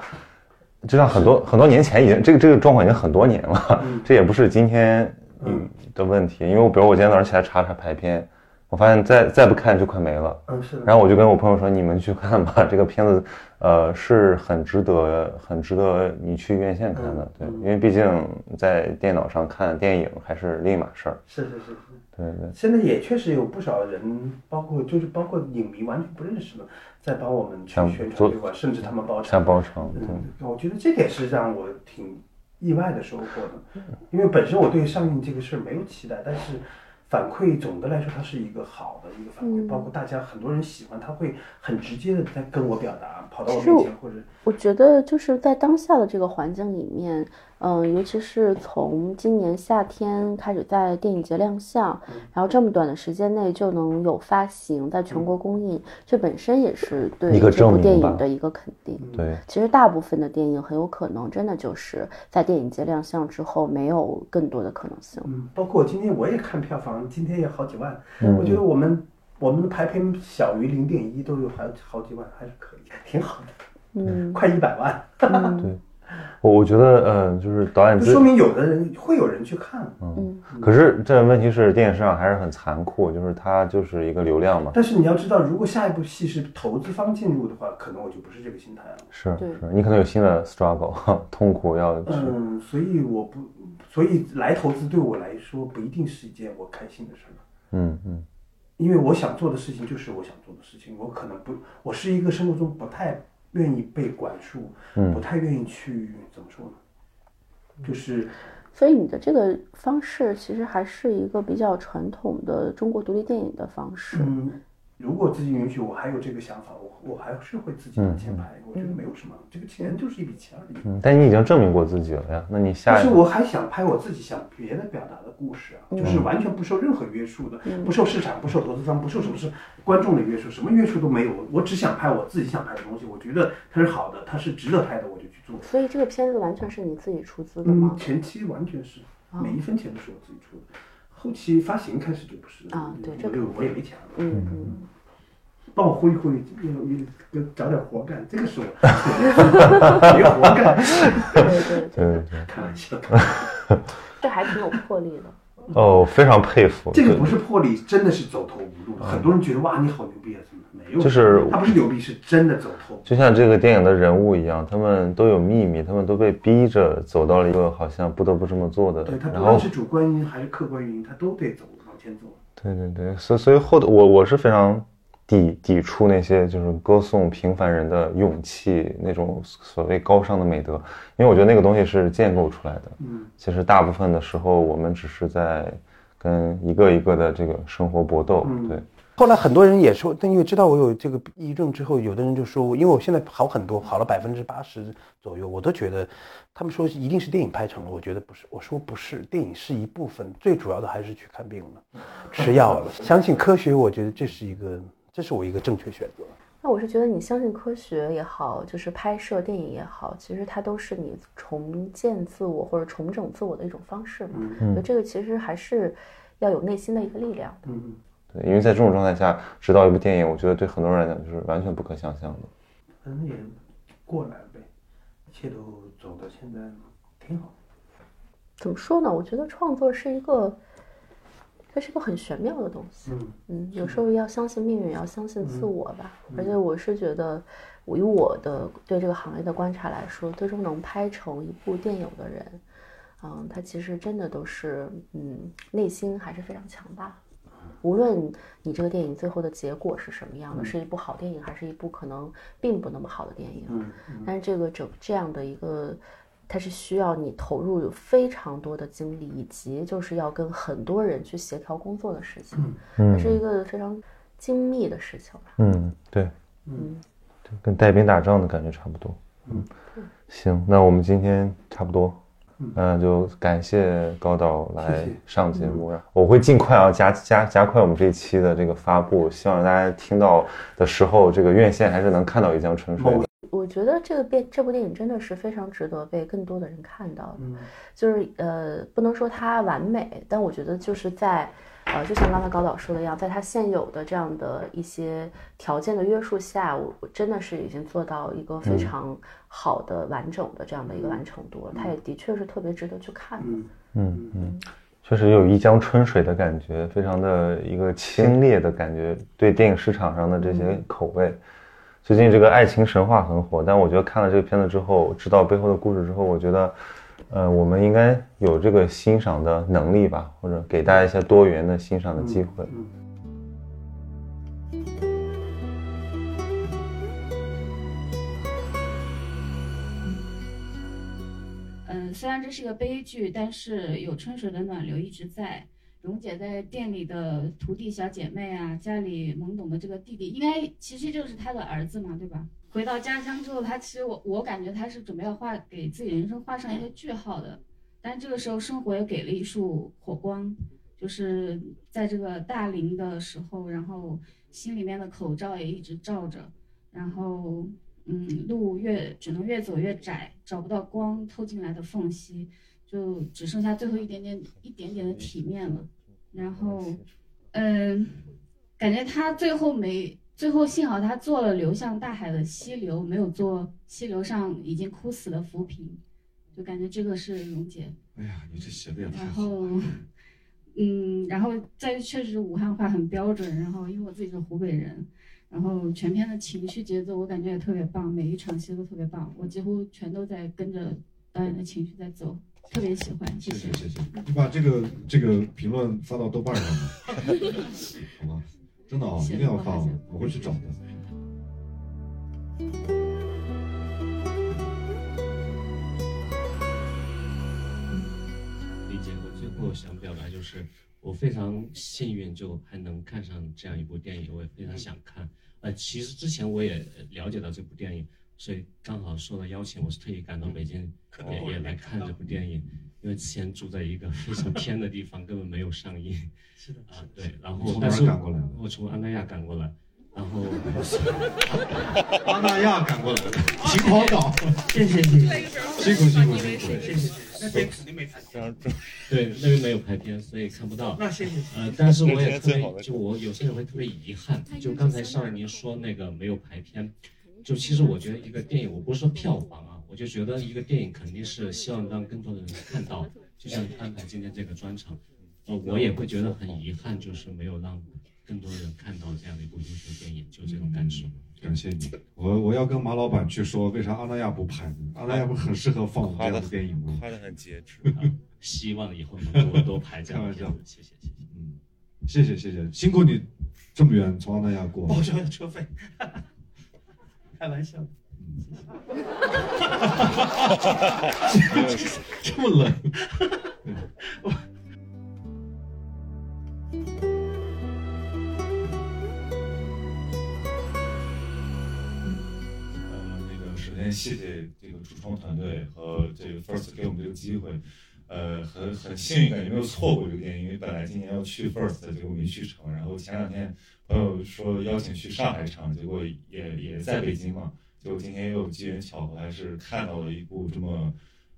就像很多很多年前已经这个这个状况已经很多年了，这也不是今天。嗯的问题，因为我比如我今天早上起来查查排片，我发现再再不看就快没了。嗯，是。然后我就跟我朋友说：“你们去看吧，<laughs> 这个片子，呃，是很值得，很值得你去院线看的。对，因为毕竟在电脑上看电影还是另一码事儿。是是是是。对对。现在也确实有不少人，包括就是包括影迷完全不认识的，在帮我们去宣传推广，甚至他们包场。像包场。嗯，我觉得这点是让我挺意外的收获的，因为本身我对上映这个事儿没有期待，但是反馈总的来说它是一个好的一个反馈，包括大家很多人喜欢，他会很直接的在跟我表达，跑到我面前或者我觉得就是在当下的这个环境里面，嗯，尤其是从今年夏天开始在电影节亮相，然后这么短的时间内就能有发行，在全国公映，这本身也是对一个这部电影的一个肯定。对，其实大部分的电影很有可能真的就是在电影节亮相之后没有更多的可能性。嗯，包括今天我也看票房，今天也好几万，我觉得我们我们的排片小于零点一都有好好几万，还是可以，挺好的，嗯。快一百万，嗯。我我觉得，嗯、就是导演就说明有的人会有人去看。嗯可是这问题是电影市场还是很残酷，就是它就是一个流量嘛，但是你要知道，如果下一部戏是投资方进入的话，可能我就不是这个心态了。是是，你可能有新的 struggle <laughs> 痛苦要，嗯，所以我不，所以来投资对我来说不一定是一件我开心的事儿。嗯嗯。因为我想做的事情就是我想做的事情，我可能不，我是一个生活中不太愿意被管束，嗯不太愿意去怎么说呢，就是所以你的这个方式其实还是一个比较传统的中国独立电影的方式。嗯，如果资金允许，我还有这个想法，我我还是会自己拿钱拍，我觉得没有什么，这个钱就是一笔钱而已。嗯，但你已经证明过自己了呀，那你下但是我还想拍我自己想别的表达的故事啊，就是完全不受任何约束的，不受市场、不受投资方、不受什么是观众的约束，什么约束都没有。我只想拍我自己想拍的东西，我觉得它是好的，它是值得拍的，我就去做。所以这个片子完全是你自己出资的吗嗯，？前期完全是每一分钱都是我自己出的，后期发行开始就不是啊对这我就我也没钱了，嗯嗯，帮我挥一挥，要要找点活干，这个是我 <laughs> 没活干，对对对，对对开玩笑。这还挺有魄力的。哦，非常佩服，这个不是魄力，真的是走投无路。很多人觉得哇，你好牛逼啊，怎么没有？就是他不是牛逼，是真的走投。就像这个电影的人物一样，他们都有秘密，他们都被逼着走到了一个好像不得不这么做的对他，不管是主观原因还是客观原因，他都得走往前走。对对对，所以所以后头我我是非常抵抵触那些就是歌颂平凡人的勇气那种所谓高尚的美德，因为我觉得那个东西是建构出来的。嗯，其实大部分的时候我们只是在跟一个一个的这个生活搏斗。嗯对，后来很多人也说，但因为知道我有这个抑郁症之后，有的人就说我，因为我现在好很多，好了百分之八十左右，我都觉得，他们说一定是电影拍成了，我觉得不是，我说不是，电影是一部分，最主要的还是去看病了，吃药了，相信科学，我觉得这是一个，这是我一个正确选择。那我是觉得你相信科学也好，就是拍摄电影也好，其实它都是你重建自我或者重整自我的一种方式嘛。我觉得这个其实还是要有内心的一个力量的。嗯，对，因为在这种状态下指导一部电影，我觉得对很多人来讲就是完全不可想象的。反正也过来呗，一切都走到现在挺好。怎么说呢？我觉得创作是一个，它是一个很玄妙的东西。嗯嗯，有时候要相信命运，也要相信自我吧。而且我是觉得，我以我的对这个行业的观察来说，最终能拍成一部电影的人，嗯，他其实真的都是，嗯，内心还是非常强大的。无论你这个电影最后的结果是什么样的，是一部好电影，还是一部可能并不那么好的电影，嗯但是这个整这样的一个，它是需要你投入有非常多的精力，以及就是要跟很多人去协调工作的事情，它是一个非常精密的事情吧。嗯，对，嗯，就跟带兵打仗的感觉差不多。嗯，行，那我们今天差不多，嗯、就感谢高导来上节目，我会尽快啊加加加快我们这一期的这个发布，希望大家听到的时候，这个院线还是能看到《一江春水》的。我觉得这个电这部电影真的是非常值得被更多的人看到的。嗯就是呃，不能说它完美，但我觉得就是在呃，就像刚才高导说的一样，在它现有的这样的一些条件的约束下，我我真的是已经做到一个非常好的、完整的这样的一个完成度了。它也的确是特别值得去看的。嗯嗯嗯，确实有一江春水的感觉，非常的一个清冽的感觉，对电影市场上的这些口味。最近这个爱情神话很火，但我觉得看了这个片子之后，知道背后的故事之后，我觉得，呃，我们应该有这个欣赏的能力吧，或者给大家一些多元的欣赏的机会。嗯，虽然这是个悲剧，但是有春水的暖流一直在。蓉姐在店里的徒弟小姐妹啊，家里懵懂的这个弟弟，应该其实就是她的儿子嘛，对吧？回到家乡之后，他其实我我感觉他是准备要画给自己人生画上一个句号的。但这个时候，生活也给了一束火光，就是在这个大龄的时候，然后心里面的口罩也一直罩着，然后嗯，路越只能越走越窄，找不到光透进来的缝隙。就只剩下最后一点点、一点点的体面了，然后，嗯，感觉他最后没，最后幸好他做了流向大海的溪流，没有做溪流上已经枯死的浮萍，就感觉这个是溶解。哎呀，你这写的也然后，嗯，然后再确实武汉话很标准，然后因为我自己是湖北人，然后全片的情绪节奏我感觉也特别棒，每一场戏都特别棒，我几乎全都在跟着导演的情绪在走。特别喜欢，谢谢谢谢。你把这个这个评论发到豆瓣上吗？<laughs> 好吗？真的啊，一定要发，我会去找的。李姐，我最后想表达就是，我非常幸运，就还能看上这样一部电影，我也非常想看。呃，其实之前我也了解到这部电影。所以刚好受到邀请，我是特意赶到北京，也也来看这部电影。因为之前住在一个非常偏的地方，<laughs> 根本没有上映。是的啊，对。然后，但是赶过来？我从安那亚赶过来。然后，<laughs> 安那亚赶过来的，秦皇岛。谢谢谢谢，辛苦辛苦辛苦，谢谢。那边肯定没拍片。对，那边没有拍片，所以看不到。那谢谢。呃，但是我也特别，就我有些人会特别遗憾，就刚才上人您说那个没有排片。就其实我觉得一个电影，我不是说票房啊，我就觉得一个电影肯定是希望让更多的人看到。<laughs> 就像安排今天这个专场，呃，我也会觉得很遗憾，就是没有让更多人看到这样的一部优秀电影，就这种感受。感谢你，我我要跟马老板去说，为啥阿那亚不拍呢？阿那亚不很适合放这样的电影吗？拍的很节制，希望以后能够多拍这样的。<laughs> 开玩笑，谢谢谢谢，嗯，谢谢谢谢，辛苦你这么远从阿那亚过，报销车费。开玩笑，<laughs> 这么冷。呃，那个首先谢谢这个主创团队和这个 First 给我们这个机会，呃，很很幸运感觉没有错过这个电影，因为本来今年要去 First，结果没去成，然后前两天。朋友说邀请去上海场，结果也也在北京嘛。结果今天又机缘巧合，还是看到了一部这么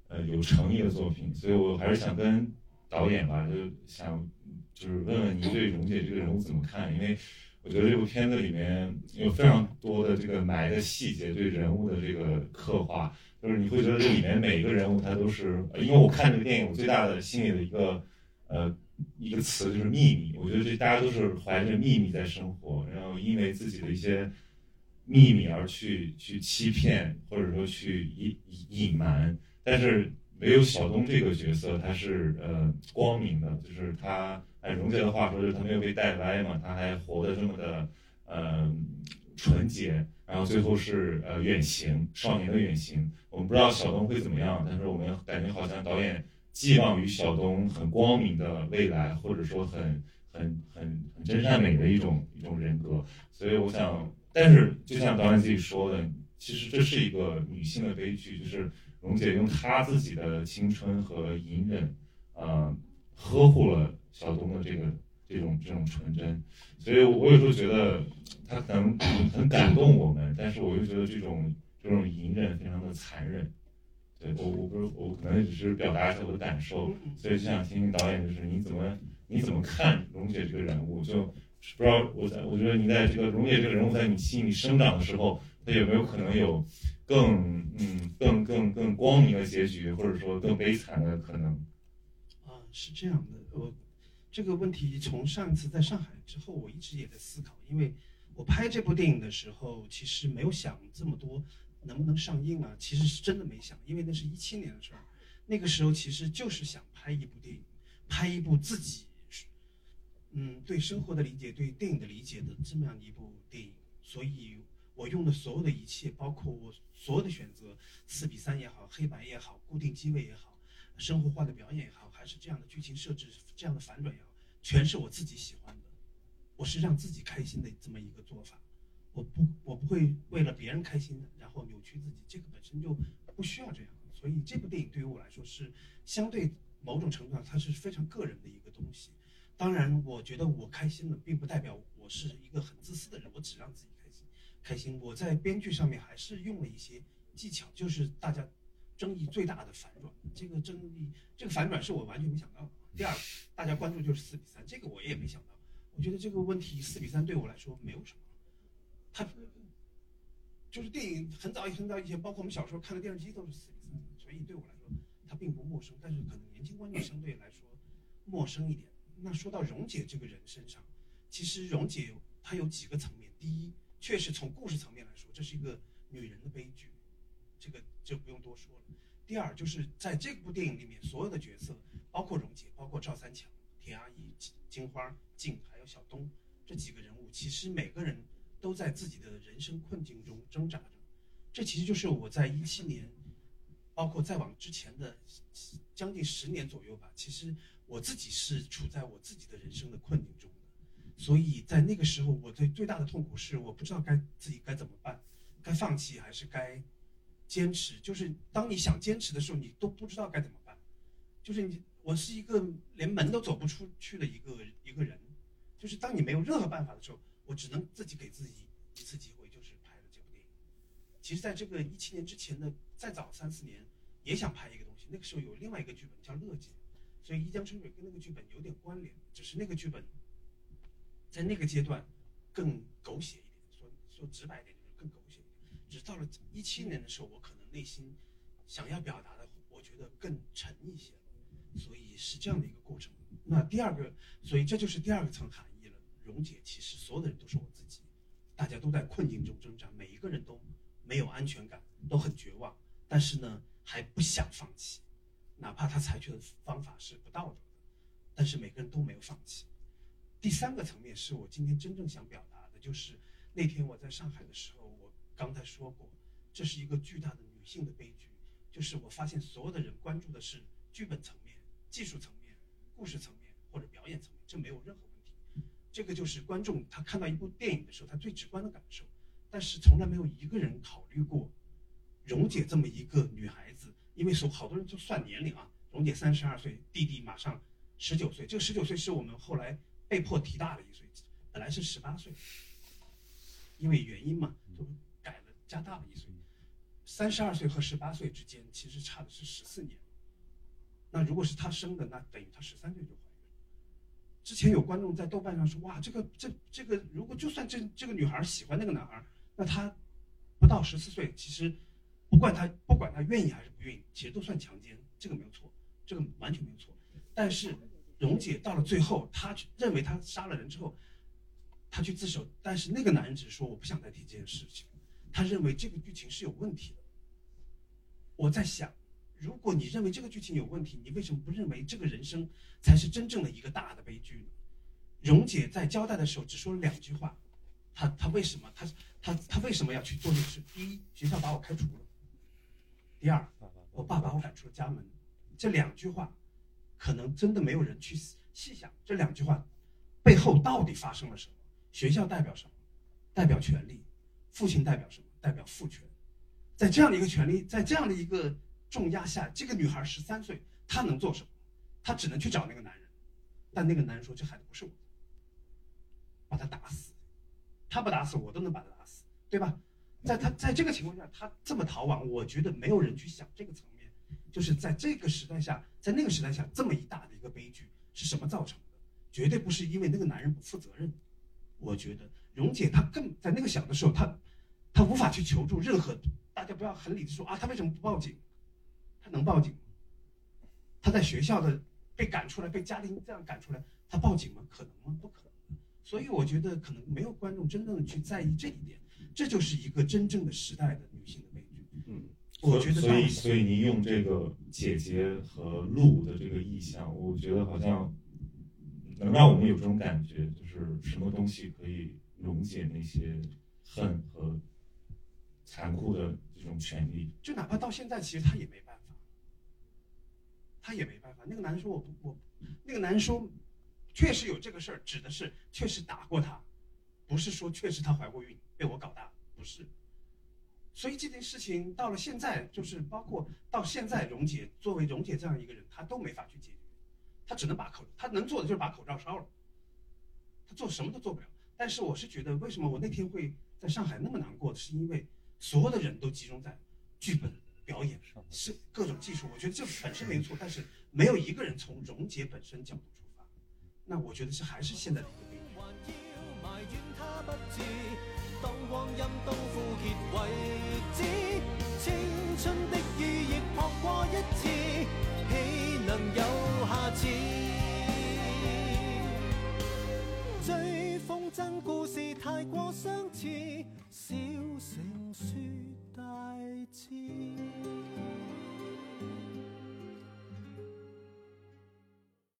呃有诚意的作品。所以我还是想跟导演吧，就想就是问问您对蓉姐这个人物怎么看？因为我觉得这部片子里面有非常多的这个埋的细节，对人物的这个刻画，就是你会觉得这里面每一个人物他都是，因为我看这个电影，我最大的心里的一个呃。一个词就是秘密，我觉得这大家都是怀着秘密在生活，然后因为自己的一些秘密而去去欺骗，或者说去隐隐瞒。但是没有小东这个角色，他是呃光明的，就是他按荣姐的话说，就是他没有被带歪嘛，他还活得这么的呃纯洁，然后最后是呃远行，少年的远行。我们不知道小东会怎么样，但是我们感觉好像导演。寄望于小东很光明的未来，或者说很很很很真善美的一种一种人格，所以我想，但是就像导演自己说的，其实这是一个女性的悲剧，就是蓉姐用她自己的青春和隐忍，呃，呵护了小东的这个这种这种纯真，所以我有时候觉得她可能很感动我们，但是我又觉得这种这种隐忍非常的残忍。对我，我不是我可能只是表达一下我的感受，所以就想听听导演，就是你怎么你怎么看蓉姐这个人物？就不知道我在我觉得你在这个蓉姐这个人物在你心里生长的时候，她有没有可能有更嗯更更更光明的结局，或者说更悲惨的可能？啊，是这样的，我这个问题从上次在上海之后，我一直也在思考，因为我拍这部电影的时候，其实没有想这么多。能不能上映啊？其实是真的没想，因为那是一七年的事儿，那个时候其实就是想拍一部电影，拍一部自己，嗯，对生活的理解、对电影的理解的这么样的一部电影。所以我用的所有的一切，包括我所有的选择，四比三也好，黑白也好，固定机位也好，生活化的表演也好，还是这样的剧情设置、这样的反转也好，全是我自己喜欢的。我是让自己开心的这么一个做法，我不我不会为了别人开心的后扭曲自己，这个本身就不需要这样。所以这部电影对于我来说是相对某种程度上它是非常个人的一个东西。当然，我觉得我开心了，并不代表我是一个很自私的人，我只让自己开心。开心，我在编剧上面还是用了一些技巧，就是大家争议最大的反转。这个争议，这个反转是我完全没想到的。第二，大家关注就是四比三，这个我也没想到。我觉得这个问题四比三对我来说没有什么，它就是电影很早很早以前，包括我们小时候看的电视机都是四比三，所以对我来说它并不陌生。但是可能年轻观众相对来说陌生一点。那说到蓉姐这个人身上，其实蓉姐她有几个层面。第一，确实从故事层面来说，这是一个女人的悲剧，这个就不用多说了。第二，就是在这部电影里面，所有的角色，包括蓉姐，包括赵三强、田阿姨、金花、静，还有小东这几个人物，其实每个人都在自己的人生困境中挣扎着。这其实就是我在一七年，包括再往之前的将近十年左右吧，其实我自己是处在我自己的人生的困境中的。所以在那个时候，我最最大的痛苦是我不知道该自己该怎么办，该放弃还是该坚持。就是当你想坚持的时候，你都不知道该怎么办。就是你，我是一个连门都走不出去的一个一个人。就是当你没有任何办法的时候，我只能自己给自己一次机会，就是拍了这部电影。其实，在这个一七年之前的再早三四年，也想拍一个东西。那个时候有另外一个剧本叫《乐姐》，所以《一江春水》跟那个剧本有点关联，只是那个剧本。在那个阶段，更狗血一点，说说直白一点就是更狗血一点。只是到了一七年的时候，我可能内心想要表达的，我觉得更沉一些了，所以是这样的一个过程。那第二个，所以这就是第二个层含义。溶解，其实所有的人都是我自己，大家都在困境中挣扎，每一个人都没有安全感，都很绝望，但是呢，还不想放弃，哪怕他采取的方法是不道德的，但是每个人都没有放弃。第三个层面是我今天真正想表达的，就是那天我在上海的时候，我刚才说过，这是一个巨大的女性的悲剧。就是我发现所有的人关注的是剧本层面、技术层面、故事层面或者表演层面，这没有任何。这个就是观众他看到一部电影的时候，他最直观的感受。但是从来没有一个人考虑过，蓉姐这么一个女孩子，因为说好多人就算年龄啊，蓉姐三十二岁，弟弟马上十九岁，这个十九岁是我们后来。被迫提大了一岁，本来是十八岁，因为原因嘛，就改了加大了一岁。三十二岁和十八岁之间其实差的是十四年。那如果是他生的，那等于他十三岁就。之前有观众在豆瓣上说：“哇，这个这这个，如果就算这这个女孩喜欢那个男孩，那他不到十四岁，其实不管他不管他愿意还是不愿意，其实都算强奸，这个没有错，这个完全没有错。但是。”蓉姐到了最后，她认为她杀了人之后，她去自首，但是那个男人只是说我不想再提这件事情，他认为这个剧情是有问题的。我在想，如果你认为这个剧情有问题，你为什么不认为这个人生才是真正的一个大的悲剧呢？蓉姐在交代的时候只说了两句话，她她为什么她她她为什么要去做这个事？第一，学校把我开除了；第二，我爸把我赶出了家门。这两句话。可能真的没有人去细想这两句话背后到底发生了什么。学校代表什么？代表权利。父亲代表什么？代表父权。在这样的一个权利，在这样的一个重压下，这个女孩十三岁，她能做什么？她只能去找那个男人。但那个男人说：“这孩子不是我的，把他打死。他不打死我，都能把他打死，对吧？”在他在这个情况下，他这么逃亡，我觉得没有人去想这个层面。就是在这个时代下，在那个时代下，这么一大的一个悲剧是什么造成的？绝对不是因为那个男人不负责任。我觉得蓉姐她更在那个小的时候，她她无法去求助任何。大家不要很理智说啊，她为什么不报警？她能报警吗？他在学校的被赶出来，被家庭这样赶出来，他报警吗？可能吗？不可能。所以我觉得可能没有观众真正的去在意这一点。这就是一个真正的时代的女性的悲剧。嗯。我觉得，所以，所以您用这个姐姐和鹿的这个意象，我觉得好像能让我们有这种感觉，就是什么东西可以溶解那些恨和残酷的这种权利。就哪怕到现在，其实他也没办法，他也没办法。那个男人说我不我，那个男人说，确实有这个事儿，指的是确实打过他，不是说确实他怀过孕被我搞大，不是。所以这件事情到了现在，就是包括到现在，荣姐作为荣姐这样一个人，她都没法去解决，她只能把口，她能做的就是把口罩烧了，她做什么都做不了。但是我是觉得，为什么我那天会在上海那么难过，是因为所有的人都集中在剧本、表演是各种技术。我觉得这本身没错，但是没有一个人从溶解本身角度出发。那我觉得是还是现在的一个悲剧。当光阴都枯竭为止，青春的羽翼扑过一次，岂能有下次？追风筝故事太过相似，小城说大志。